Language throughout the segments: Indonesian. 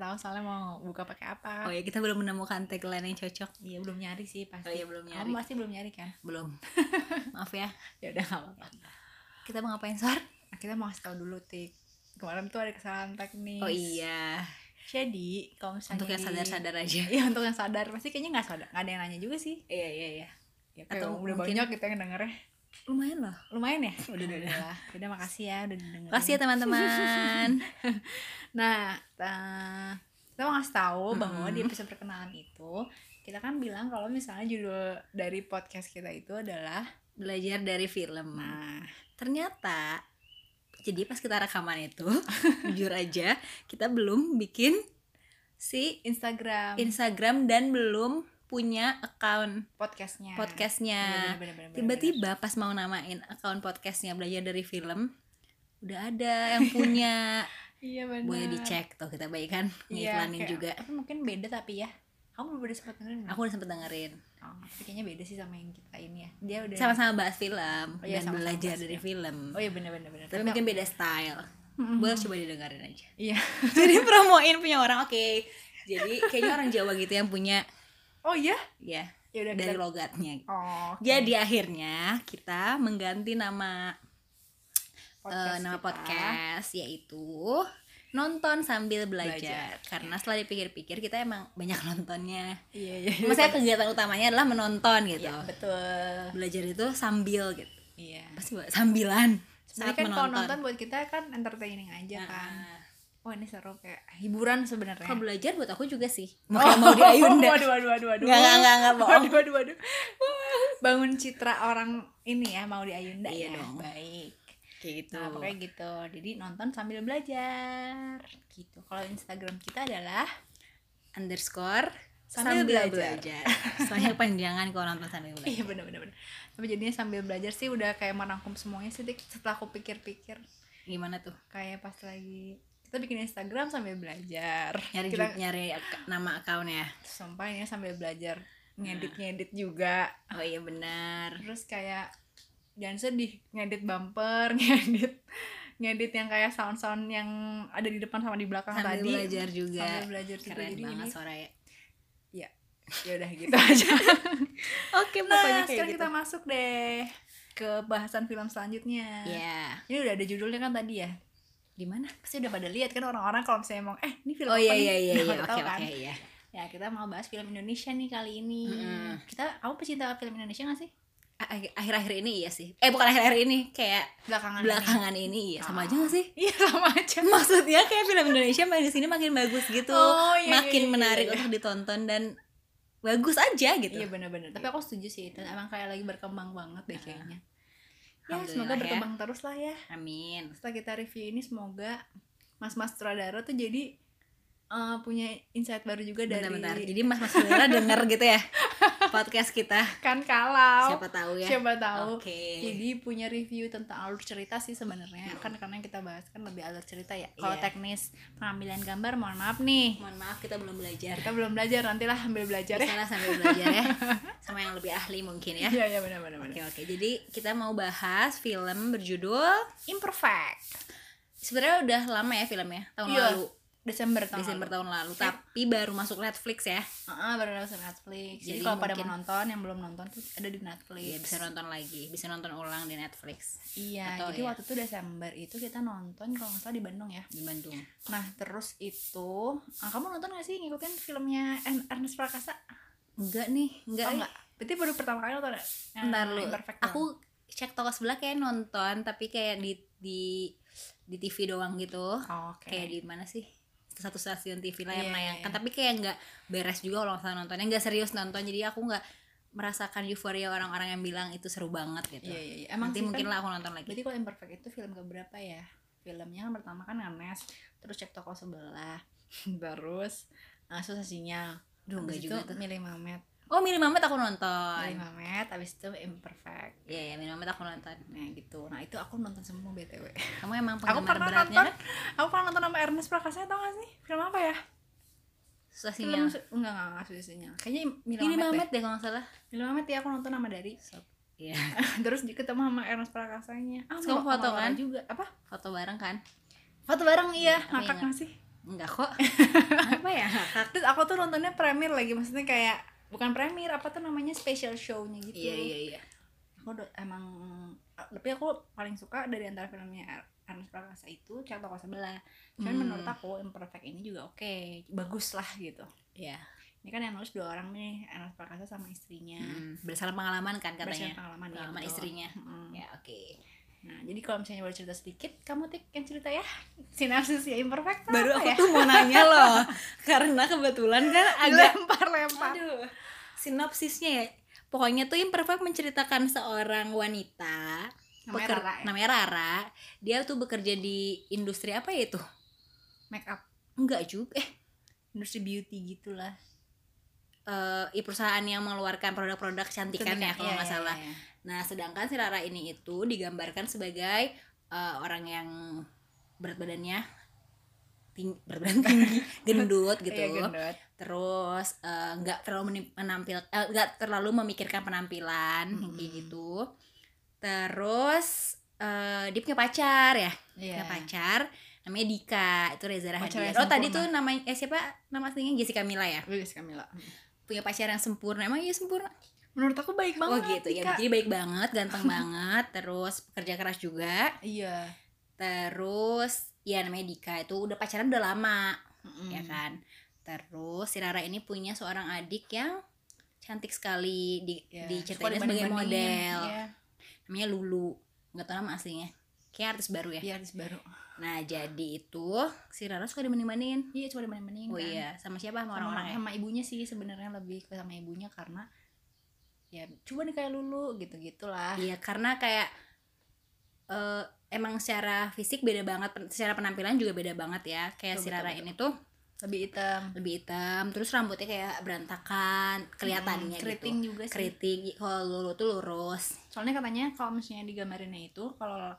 nggak tahu soalnya mau buka pakai apa. Oh ya kita belum menemukan tagline yang cocok. Iya belum nyari sih pasti. Oh iya belum nyari. Kamu pasti belum nyari kan? Belum. Maaf ya. Ya udah nggak apa-apa. Kita mau ngapain sor? Kita mau kasih tahu dulu tik. Kemarin tuh ada kesalahan teknis. Oh iya. Jadi kalau misalnya Untuk yang sadar-sadar aja. Iya untuk yang sadar pasti kayaknya nggak sadar. Nggak ada yang nanya juga sih. Iya iya iya. Ya, Atau udah mungkin- banyak kita yang dengernya. Lumayan loh. Lumayan ya? Udah, udah, udah. Udah makasih ya udah dengerin. Makasih ya teman-teman. Nah, ta- kita mau ngasih tahu bahwa di episode perkenalan itu kita kan bilang kalau misalnya judul dari podcast kita itu adalah Belajar dari film. nah Ternyata jadi pas kita rekaman itu jujur aja kita belum bikin si Instagram Instagram dan belum punya account podcastnya. podcastnya. Iya, Tiba-tiba pas mau namain account podcastnya belajar dari film udah ada yang punya. Iya benar boleh dicek tuh kita baikkan iya, ngiklanin juga. tapi mungkin beda tapi ya. Kamu udah sempat dengerin. Aku udah sempet dengerin. Oh, tapi kayaknya beda sih sama yang kita ini ya. Dia udah sama-sama bahas film Oh iya, dan sama-sama belajar bahas dari film. oh iya benar benar benar tapi mungkin beda style. Mm-mm. boleh coba didengarin aja. Iya. Jadi promoin punya orang oke. Jadi kayaknya orang Jawa gitu yang punya oh iya? Ya ya udah dari kita logatnya. Oh oke. jadi akhirnya kita mengganti nama eh, Podcast nama kita. podcast yaitu nonton sambil belajar, Belajar, karena setelah dipikir-pikir kita emang banyak nontonnya. Iya iya maksudnya kegiatan utamanya adalah menonton gitu. Iya, betul. Belajar itu sambil gitu. Iya. Pasti sambilan. Sebenarnya saat kan kalau menonton. nonton buat kita kan entertaining aja kan. Nah, Oh ini seru kayak hiburan sebenarnya. kalau belajar buat aku juga sih makanya mau di Ayunda Waduh waduh waduh waduh. Nggak, nggak, nggak, nggak, bohong. Waduh waduh waduh. Bangun citra orang ini ya mau di Ayunda Iya ya. dong. Baik. kayak gitu Nah, pokoknya gitu. Jadi nonton sambil belajar gitu. Kalau Instagram kita adalah underscore Sambil sambil, belajar. belajar, soalnya panjangan kalau nonton sambil belajar iya bener bener bener. Tapi jadinya sambil belajar sih udah kayak merangkum semuanya sih setelah aku pikir-pikir gimana tuh kayak pas lagi kita bikin Instagram sambil belajar. nyari kita nyari nama account ya. Sumpah ini sambil belajar ngedit-ngedit juga. Oh iya benar. Terus kayak jangan sedih ngedit bumper ngedit ngedit yang kayak sound-sound yang ada di depan sama di belakang sambil tadi. belajar juga. Sambil belajar juga keren jadi banget ini. suaranya ya. Udah gitu aja. Oke nah pokoknya kayak sekarang gitu. kita masuk deh ke bahasan film selanjutnya. Ya ini udah ada judulnya kan tadi ya di mana pasti udah pada lihat kan orang-orang kalau misalnya mau eh ini film oh apa iya nih?" iya iya Udah iya oke kan? oke iya ya kita mau bahas film Indonesia nih kali ini Mm-mm. kita kamu pecinta film Indonesia gak sih akhir-akhir ini iya sih eh bukan akhir-akhir ini kayak belakangan ini? belakangan ini iya sama aja gak sih iya sama aja maksudnya kayak film Indonesia makin ke sini makin bagus gitu Oh, iya, makin iya, iya, menarik iya. untuk ditonton dan bagus aja gitu Iya benar-benar. Tapi aku setuju sih itu emang kayak lagi berkembang banget deh kayaknya. Ya semoga ya. berkembang terus lah ya. amin Setelah kita review ini semoga mas-mas sutradara tuh jadi eh, punya insight baru juga dari bentar-bentar jadi mas mas saudara denger gitu ya podcast kita kan kalau siapa tahu ya siapa tahu. oke Jadi punya review tentang alur cerita sih sebenarnya kan karena yang kita bahas kan lebih alur cerita ya. Kalau Iya. teknis pengambilan gambar mohon maaf nih. mohon maaf kita belum belajar Kita belum belajar nantilah ambil belajar ya. Bisalah sambil belajar ya sama yang lebih ahli mungkin ya Iya iya benar-benar. oke oke jadi kita mau bahas film berjudul Imperfect. sebenarnya udah lama ya filmnya tahun Iya, lalu Desember tahun Desember lalu. tahun lalu tapi baru masuk Netflix ya Ah, baru masuk Netflix. Jadi, Jadi kalau pada mau nonton yang belum nonton tuh ada di Netflix. Iya bisa nonton lagi bisa nonton ulang di Netflix Iya, Atau jadi ya. waktu itu Desember itu kita nonton kalau nggak salah di Bandung ya. di Bandung Nah, terus itu, ah, kamu nonton gak sih ngikutin filmnya Ernest Prakasa? enggak nih enggak Oh, eh. enggak. Berarti baru pertama kali nonton ya? Bentar lu aku cek toko sebelah kayak nonton tapi kayak di di di TV doang gitu Oh, oke. kayak di mana sih satu stasiun TV lah yang iya, menayangkan iya. tapi kayak nggak beres juga kalau misalnya nontonnya nggak serius nonton jadi aku nggak merasakan euforia orang-orang yang bilang itu seru banget gitu Iya, iya, iya. Emang nanti mungkin lah aku nonton lagi Berarti kalau Imperfect itu film keberapa ya? Filmnya kan pertama kan Ernest, terus cek toko sebelah, terus uh, susasinya. Duh, enggak juga tuh. Milih Mamet. Oh Milih Mamet aku nonton Milih Mamet, habis itu Imperfect. Iya ya Milih Mamet aku nonton Nah gitu. Nah itu aku nonton semua btw. kamu emang Aku penggemar pernah beratnya nonton. kan Aku pernah nonton sama Ernest Prakasa tau gak sih? Film apa ya? Susasinya Film su- enggak enggak enggak susahnya. Kayaknya Milih Milih Mamet, Mamet deh. deh kalau nggak salah Milih Mamet ya aku nonton sama Dari. iya Terus ketemu sama Ernest Prakasanya. Ah, kamu foto kan? Juga apa? foto bareng kan Foto bareng iya. Iya, Ngakak nggak sih? enggak kok apa ya terus aku tuh nontonnya premier lagi maksudnya kayak bukan premier apa tuh namanya special show-nya gitu. Iya iya iya. Aku do- emang tapi aku paling suka dari antara filmnya Er- Ernest Prakasa itu Cek Toko Sebelah cuman Hmm. menurut aku Imperfect ini juga oke bagus lah gitu. Iya. Ini kan yang nulis dua orang nih Ernest Prakasa sama istrinya. Mm, berdasarkan pengalaman kan Berdasarkan katanya pengalaman, iya, pengalaman betul. istrinya. Mm. ya oke nah jadi kalau misalnya boleh cerita sedikit kamu tik yang cerita ya sinopsisnya Imperfect tuh baru aku ya? tuh mau nanya loh karena kebetulan kan agak lempar-lempar aduh sinopsisnya ya pokoknya tuh imperfect menceritakan seorang wanita namanya peker- Rara ya? namanya Rara dia tuh bekerja di industri apa ya itu make up enggak juga eh industri beauty gitulah eh, i perusahaan yang mengeluarkan produk-produk kecantikan ya kalau Iya, nggak iya, salah iya. Nah sedangkan si Rara ini itu digambarkan sebagai eh, orang yang berat badannya tinggi berat badan tinggi gendut gitu Iya, gendut. terus eh, nggak terlalu meni- menampil eh, nggak terlalu memikirkan penampilan Mm-mm. kayak gitu terus eh, dia punya pacar ya Iya. punya pacar namanya Dika itu Reza Rahadian oh tadi tuh namanya eh siapa nama aslinya Jessica Mila ya Bagus Camila. punya pacar yang sempurna emang iya sempurna Menurut aku baik banget. oh gitu ya jadi baik banget ganteng banget terus pekerja keras juga Iya. terus ya namanya Dika itu udah pacaran udah lama Mm-mm. ya kan terus si Rara ini punya seorang adik yang cantik sekali di Iya, diceritain sebagai model Iya. namanya Lulu nggak tahu nama aslinya kayak artis baru ya Iya, artis baru. nah jadi itu si Rara suka dibanding-bandingin Iya, cuma dibanding-bandingin oh kan. iya sama siapa sama Sama, orang-orang ya sama ibunya sih sebenarnya lebih ke sama ibunya karena ya coba nih kayak lulu gitu-gitulah. iya karena kayak eh, emang secara fisik beda banget secara penampilan juga beda banget ya kayak Betul, si Rara betul, ini tuh Lebih hitam. lebih hitam terus rambutnya kayak berantakan kelihatannya Mm, keriting gitu juga sih. keriting kalau Lulu tuh lurus Soalnya katanya kalau misalnya digambarinnya itu kalau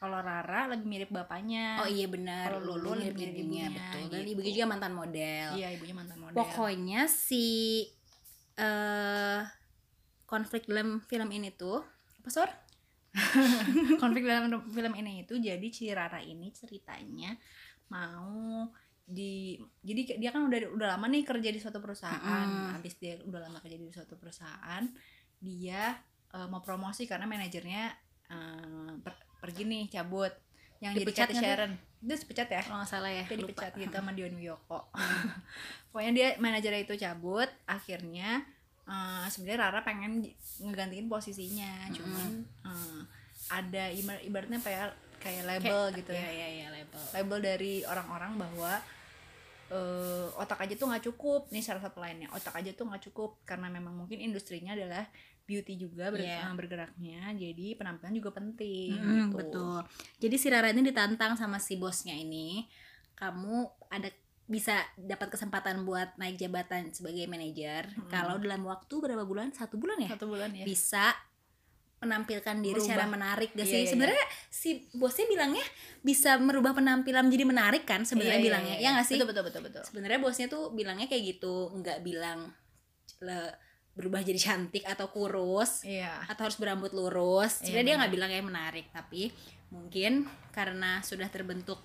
kalau Rara lebih mirip bapaknya. Oh iya benar, Kalau Lulu Lulu mirip mirip ibunya, ibunya, betul. Dan gitu. ibunya juga mantan model. Iya, ibunya mantan model. Pokoknya si eh konflik dalam film ini tuh apa sor? konflik dalam film ini itu jadi si Rara ini ceritanya mau di jadi dia kan udah udah lama nih kerja di suatu perusahaan Mm-mm. habis dia udah lama kerja di suatu perusahaan dia eh, mau promosi karena manajernya eh, per- pergi nih cabut yang Dipecat jadi? Sharon dia dipecat ya Kalau nggak salah ya. dia dipecat gitu sama Dion Wiyoko pokoknya dia manajernya itu cabut akhirnya eh, sebenarnya Rara pengen ngegantiin posisinya cuman eh, ada ibar- ibaratnya kayak kayak label gitu Iya ya iya iya label. label dari orang-orang bahwa eh, otak aja tuh nggak cukup nih salah satu lainnya otak aja tuh nggak cukup karena memang mungkin industrinya adalah beauty juga ber- Iya. eh, bergeraknya jadi penampilan juga penting Mm, gitu. betul. Jadi si Rara ini ditantang sama si bosnya ini. Kamu ada bisa dapat kesempatan buat naik jabatan sebagai manajer Mm. kalau dalam waktu berapa bulan? Satu bulan ya? satu bulan ya bisa menampilkan diri Merubah. secara menarik gak Iya, sih? iya, sebenarnya si bosnya bilangnya bisa merubah penampilan menjadi menarik kan sebenarnya Iya, iya, bilangnya. iya, ya nggak sih? betul betul betul betul Sebenarnya bosnya tuh bilangnya kayak gitu, nggak bilang le- berubah jadi cantik atau kurus iya atau harus berambut lurus. Iya, Sebenarnya dia nggak bilang kayak menarik, tapi mungkin karena sudah terbentuk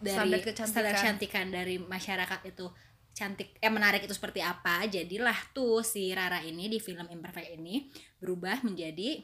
dari Standar kecantikan. standar dari masyarakat itu cantik eh menarik itu seperti apa jadilah tuh si Rara ini di film Imperfect ini berubah menjadi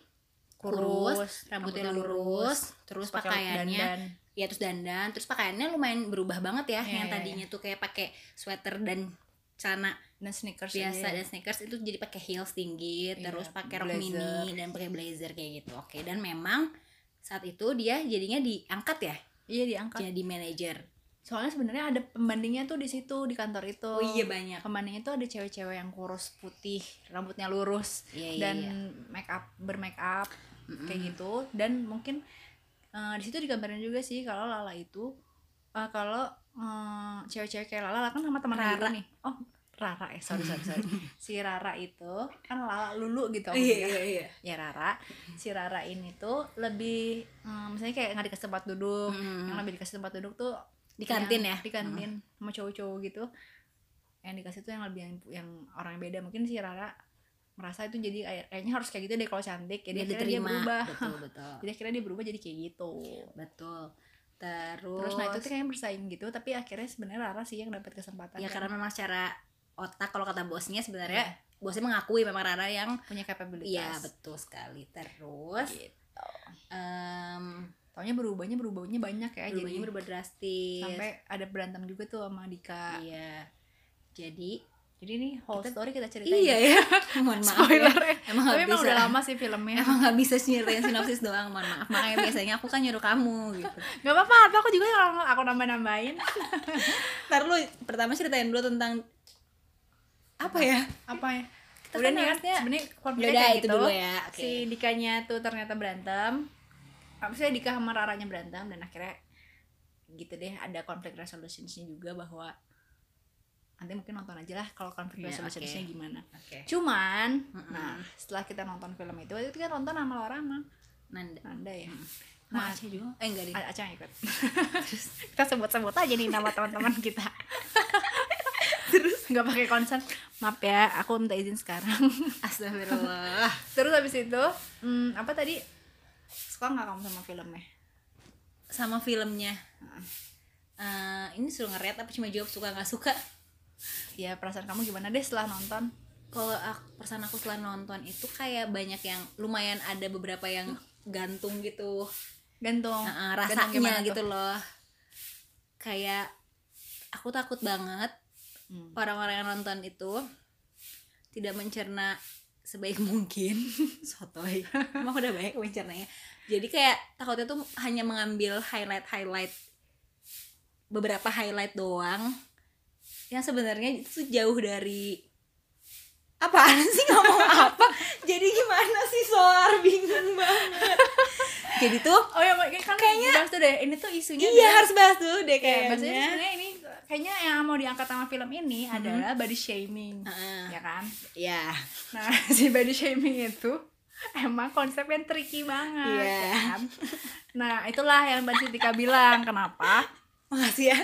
kurus, rambutnya lurus, terus pakai pakaiannya dandan. ya terus dandan, terus pakaiannya lumayan berubah banget ya Iya, yang iya, tadinya tuh kayak pakai sweater dan celana dan sneakers biasa aja. dan sneakers itu jadi pakai heels tinggi, Iya, terus pakai rok mini dan pakai blazer kayak gitu. Oke, dan memang saat itu dia jadinya diangkat ya iya diangkat jadi manajer. soalnya sebenarnya ada pembandingnya tuh di situ di kantor itu Oh iya banyak. pembandingnya tuh ada cewek-cewek yang kurus putih rambutnya lurus Iya iya. dan iya. make up bermake up Mm-mm. kayak gitu dan mungkin eh, di situ digambarin juga sih kalau Lala itu eh, kalau eh, cewek-cewek kayak Lala kan sama teman Rara. nih oh Rara eh sorry sorry sorry si Rara itu kan Lala Lulu gitu Iya iya iya. ya Rara si Rara ini tuh lebih eh, misalnya kayak nggak dikasih tempat duduk Mm-mm. yang lebih dikasih tempat duduk tuh Di kantin yang ya? di kantin sama cowok-cowok gitu yang dikasih tuh yang lebih yang, yang orang yang beda mungkin si Rara merasa itu jadi kayak kayaknya harus kayak gitu deh kalau cantik jadi Dia akhirnya dia diterima. berubah Betul betul. jadi akhirnya dia berubah jadi kayak gitu Betul. terus terus nah itu tuh kayaknya bersaing gitu tapi akhirnya sebenarnya Rara sih yang dapat kesempatan ya kan. karena memang secara otak kalau kata bosnya sebenarnya Iya. bosnya mengakui memang Rara yang punya capabilitas iya betul sekali. Terus gitu. em Taunya berubahnya berubahnya banyak ya berubahnya jadi berubah drastis. sampai ada berantem juga tuh sama Dika. Iya. Jadi jadi ini whole Kita- story kita ceritain iya ya? mohon maaf spoiler ya. ya. emang tapi emang bisa. udah lama sih filmnya. Emang nggak bisa nyeritain sinopsis doang mohon maaf. Makanya biasanya aku kan nyuruh kamu gitu. Nggak apa-apa apa aku juga kalau aku nambah nambahin ntar lu pertama ceritain dulu tentang apa ya? Apa ya? Kita udah kan nih harusnya- sebenarnya konfliknya Yaudah, kayak itu gitu. dulu ya, oke. si Dikanya tuh ternyata berantem. Maksudnya Dika sama Raranya berantem dan akhirnya gitu deh ada konflik resolutionsnya juga bahwa nanti mungkin nonton aja lah kalau konflik Iya, resolutionsnya oke. gimana. Oke. Cuman Mm-mm. nah setelah kita nonton film itu itu kita nonton sama Laura sama Nanda. Nanda ya. Nah, nah Aceh juga. Eh enggak deh. Aceh yang ikut. Kita sebut-sebut aja nih nama teman-teman kita nggak pakai konsen. Maaf ya aku minta izin sekarang. Astagfirullah. Terus habis itu hmm, apa tadi? Suka nggak kamu sama filmnya? Sama filmnya. Eh, ini suruh ngeret apa cuma jawab suka nggak suka? Ya perasaan kamu gimana deh setelah nonton? Kalau aku, perasaan aku setelah nonton itu kayak banyak yang lumayan ada beberapa yang gantung gitu. Gantung. Gantung gimana rasanya tuh? gitu loh. Kayak aku takut banget Hmm. orang-orang yang nonton itu tidak mencerna sebaik mungkin. Sotoy. Emang udah baik mencernanya. Jadi kayak takutnya tuh hanya mengambil highlight highlight beberapa highlight doang yang sebenarnya itu jauh dari apaan sih ngomong apa? Jadi gimana sih soar bingung banget. Jadi tuh oh ya kan Kayaknya- bahas tuh deh. Ini tuh isunya iya dia- harus bahas dulu deh ya, maksudnya kayaknya. sebenarnya ini kayaknya yang mau diangkat sama film ini adalah body shaming Heeh. ya kan ya Nah, si body shaming itu emang konsep yang tricky banget Iya. ya kan? Nah, itulah yang Mbak Sitika bilang. Kenapa? makasih ya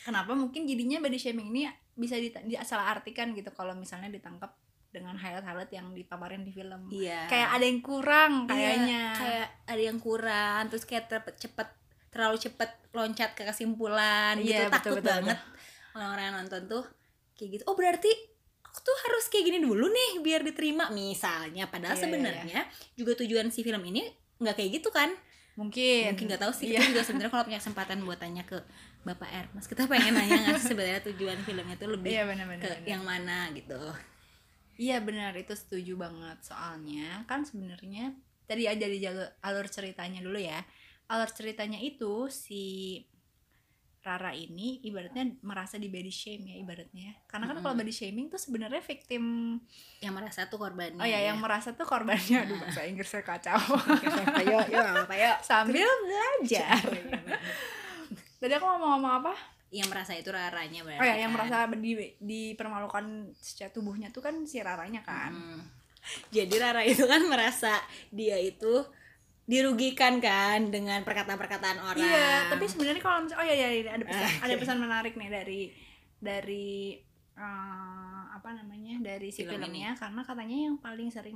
Kenapa mungkin jadinya body shaming ini bisa di, salah artikan gitu kalau misalnya ditangkap dengan highlight-highlight yang dipaparin di film. iya Kayak ada yang kurang Iya, kayaknya. kayak ada yang kurang terus kayak cepet terlalu cepet loncat ke kesimpulan Iya, gitu betul, takut betul, banget orang-orang yang nonton tuh kayak gitu. Oh berarti aku tuh harus kayak gini dulu nih biar diterima. Misalnya padahal Iya, iya, sebenarnya juga tujuan si film ini nggak kayak gitu kan? Mungkin. Mungkin nggak tahu sih Iya. kita juga sebenarnya kalau punya kesempatan buat tanya ke bapak Ernest kita pengen nanya nggak sih sebenarnya tujuan filmnya tuh lebih Iya benar-benar. ke yang mana gitu? Iya benar itu setuju banget. Soalnya kan sebenarnya tadi aja di jalur alur ceritanya dulu ya alur ceritanya itu si Rara ini ibaratnya merasa di body shame ya ibaratnya. Karena kan Mm-mm. kalau body shaming tuh sebenarnya victim yang merasa tuh korbannya oh ya. yang merasa tuh korbannya. Aduh Nah. bahasa Inggrisnya kacau. Ayo yuk apa yuk. Sambil belajar. Tadi aku mau ngomong apa? Yang merasa itu raranya berarti oh ya yang kan? merasa di dipermalukan secara tubuhnya tuh kan si Raranya kan. Hmm. Jadi Rara itu kan merasa dia itu dirugikan kan dengan perkataan-perkataan orang. Iya, tapi sebenarnya kalau misalnya oh ya, ya, ada pesan, Ah, ada pesan menarik nih dari dari eh, apa namanya dari si Film filmnya karena katanya yang paling sering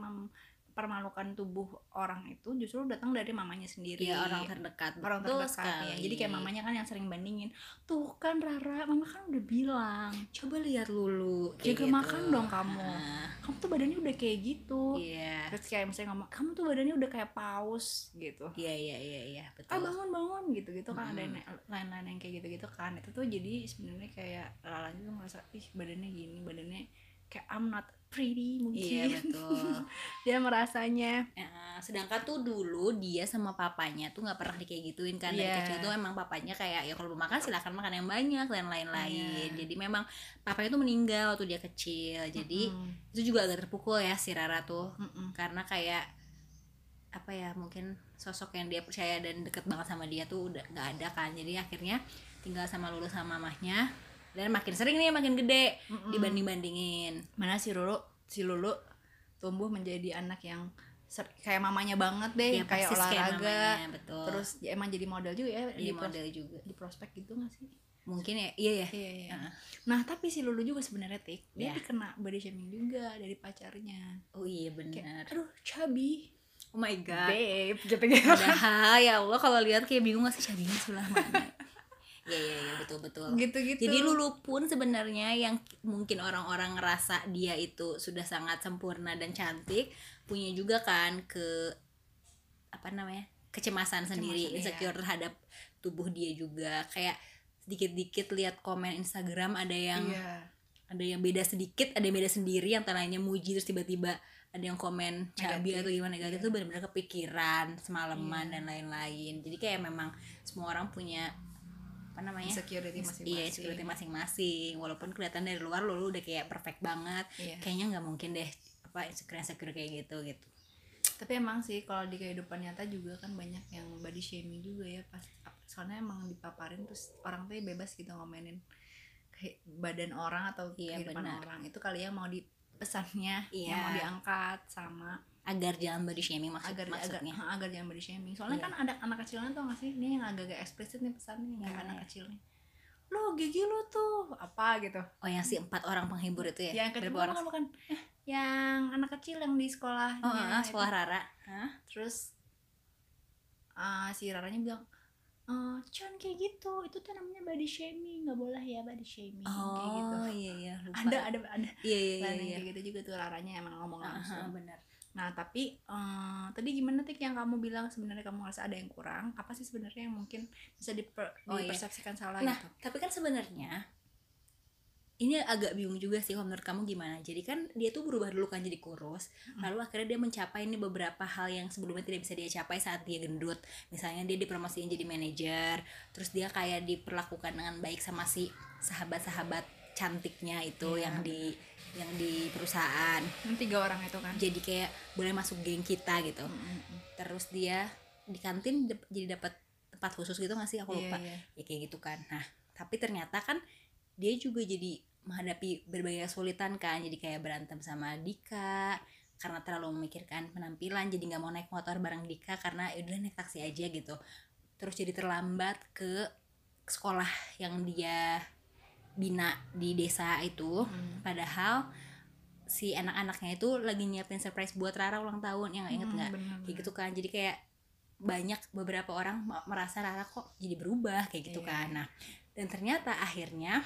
mempermalukan tubuh orang itu justru datang dari mamanya sendiri. Iya, orang terdekat. orang terdekat ya. sekali. Jadi kayak mamanya kan yang sering bandingin. Tuh kan Rara, mama kan udah bilang, coba lihat Lulu jaga gitu. makan dong kamu. Ah, Kamu tuh badannya udah kayak gitu. Iya. Terus kayak misalnya ngomong, kamu tuh badannya udah kayak paus gitu. Iya, iya, iya, iya, ah betul. bangun bangun gitu gitu kan ada Mm. yang lain-lain yang kayak gitu gitu kan itu tuh jadi sebenarnya kayak Lala tuh merasa ih badannya gini badannya kayak I'm not pretty Iya, mungkin betul. dia merasanya Ya, sedangkan tuh dulu dia sama papanya tuh nggak pernah di kayak gituin kan dari Iya. kecil tuh emang papanya kayak ya kalau mau makan silahkan makan yang banyak dan lain-lain Iya. jadi memang papanya tuh meninggal waktu dia kecil jadi Mm-mm. itu juga agak terpukul ya si Rara tuh Mm-mm. karena kayak apa ya mungkin sosok yang dia percaya dan deket banget sama dia tuh udah nggak ada kan jadi akhirnya tinggal sama Lulu sama mamahnya dan makin sering nih makin gede. Mm-mm. dibanding bandingin mana si Lulu si Lulu tumbuh menjadi anak yang kayak mamanya banget deh ya kayak olahraga. mamanya, betul. Terus ya emang jadi model juga ya di di, model juga. di prospek gitu gak sih? Mungkin ya iya ya iya, iya. Heeh. nah tapi si Lulu juga sebenarnya tik dia Iya. kena body shaming juga dari pacarnya. Oh iya kayak benar aduh chubby. Oh my god. Babe gitu gitu padahal ya Allah kalau lihat kayak bingung gak sih Syahrini sebelah mana ya ya ya betul betul gitu gitu jadi Lulu pun sebenarnya yang mungkin orang-orang ngerasa dia itu sudah sangat sempurna dan cantik punya juga kan ke apa namanya kecemasan sendiri Kecemasan, iya. insecure terhadap tubuh dia juga kayak sedikit-dikit lihat komen Instagram ada yang iya ada yang beda sedikit ada yang beda sendiri yang lainnya muji terus tiba-tiba ada yang komen cabi atau gimana negatif Iya. tuh benar-benar kepikiran semalaman Iya. dan lain-lain jadi kayak memang semua orang punya apa namanya insecurity Ins- masing-masing iya insecurity masing-masing walaupun kelihatan dari luar lo udah kayak perfect banget Iya. kayaknya nggak mungkin deh apa insecure insecure kayak gitu gitu tapi emang sih kalau di kehidupan nyata juga kan banyak yang body shaming juga ya pas soalnya emang dipaparin terus orang tuh bebas gitu ngomenin kayak badan orang atau Iya, kehidupan benar. orang itu kali yang mau di pesannya Iya. yang mau diangkat sama agar jangan body shaming maksud agar agar maksudnya. ha, agar jangan body shaming. Soalnya Iya. kan ada anak kecilnya tuh nggak sih? Ini yang agak-agak eksplisit nih pesannya yang Yang anak mana ya? kecilnya. Lo gigi lo tuh apa? gitu. Oh yang si empat orang penghibur itu ya? Yang kedua orang? bukan, bukan. yang anak kecil yang di sekolah oh ah, sekolah Rara. Hah? terus ah, si Raranya bilang eh jangan kayak gitu. Itu tuh namanya body shaming. Nggak boleh ya body shaming. Kayak gitu. oh iya iya lupa. Ada ada ada. Iya iya iya, iya. kayak gitu juga tuh Raranya emang ngomong Ah, ah, langsung. benar nah tapi eh, tadi gimana tik yang kamu bilang sebenarnya kamu ngerasa ada yang kurang apa sih sebenarnya yang mungkin bisa diper- Oh, iya. dipersepsikan salah Nah, gitu tapi kan sebenarnya ini agak bingung juga sih kalau menurut kamu gimana. Jadi kan dia tuh berubah dulu kan jadi kurus, lalu akhirnya dia mencapai ini beberapa hal yang sebelumnya tidak bisa dia capai saat dia gendut. Misalnya dia dipromosiin jadi manajer, terus dia kayak diperlakukan dengan baik sama si sahabat-sahabat cantiknya itu Iya. yang di yang di perusahaan. Yang tiga orang itu kan Jadi kayak boleh masuk geng kita gitu. Mm-mm. Terus dia di kantin jadi dapat tempat khusus gitu gak sih? Aku Iya, lupa iya. ya kayak gitu kan nah tapi ternyata kan dia juga jadi menghadapi berbagai kesulitan kan jadi kayak berantem sama Dika karena terlalu memikirkan penampilan jadi nggak mau naik motor bareng Dika karena ya udah naik taksi aja gitu terus jadi terlambat ke sekolah yang dia bina di desa itu Mm. padahal si anak-anaknya itu lagi nyiapin surprise buat Rara ulang tahun yang inget Mm, nggak bener, kayak gitu kan jadi kayak banyak beberapa orang merasa Rara kok jadi berubah kayak gitu Iya. kan nah dan ternyata akhirnya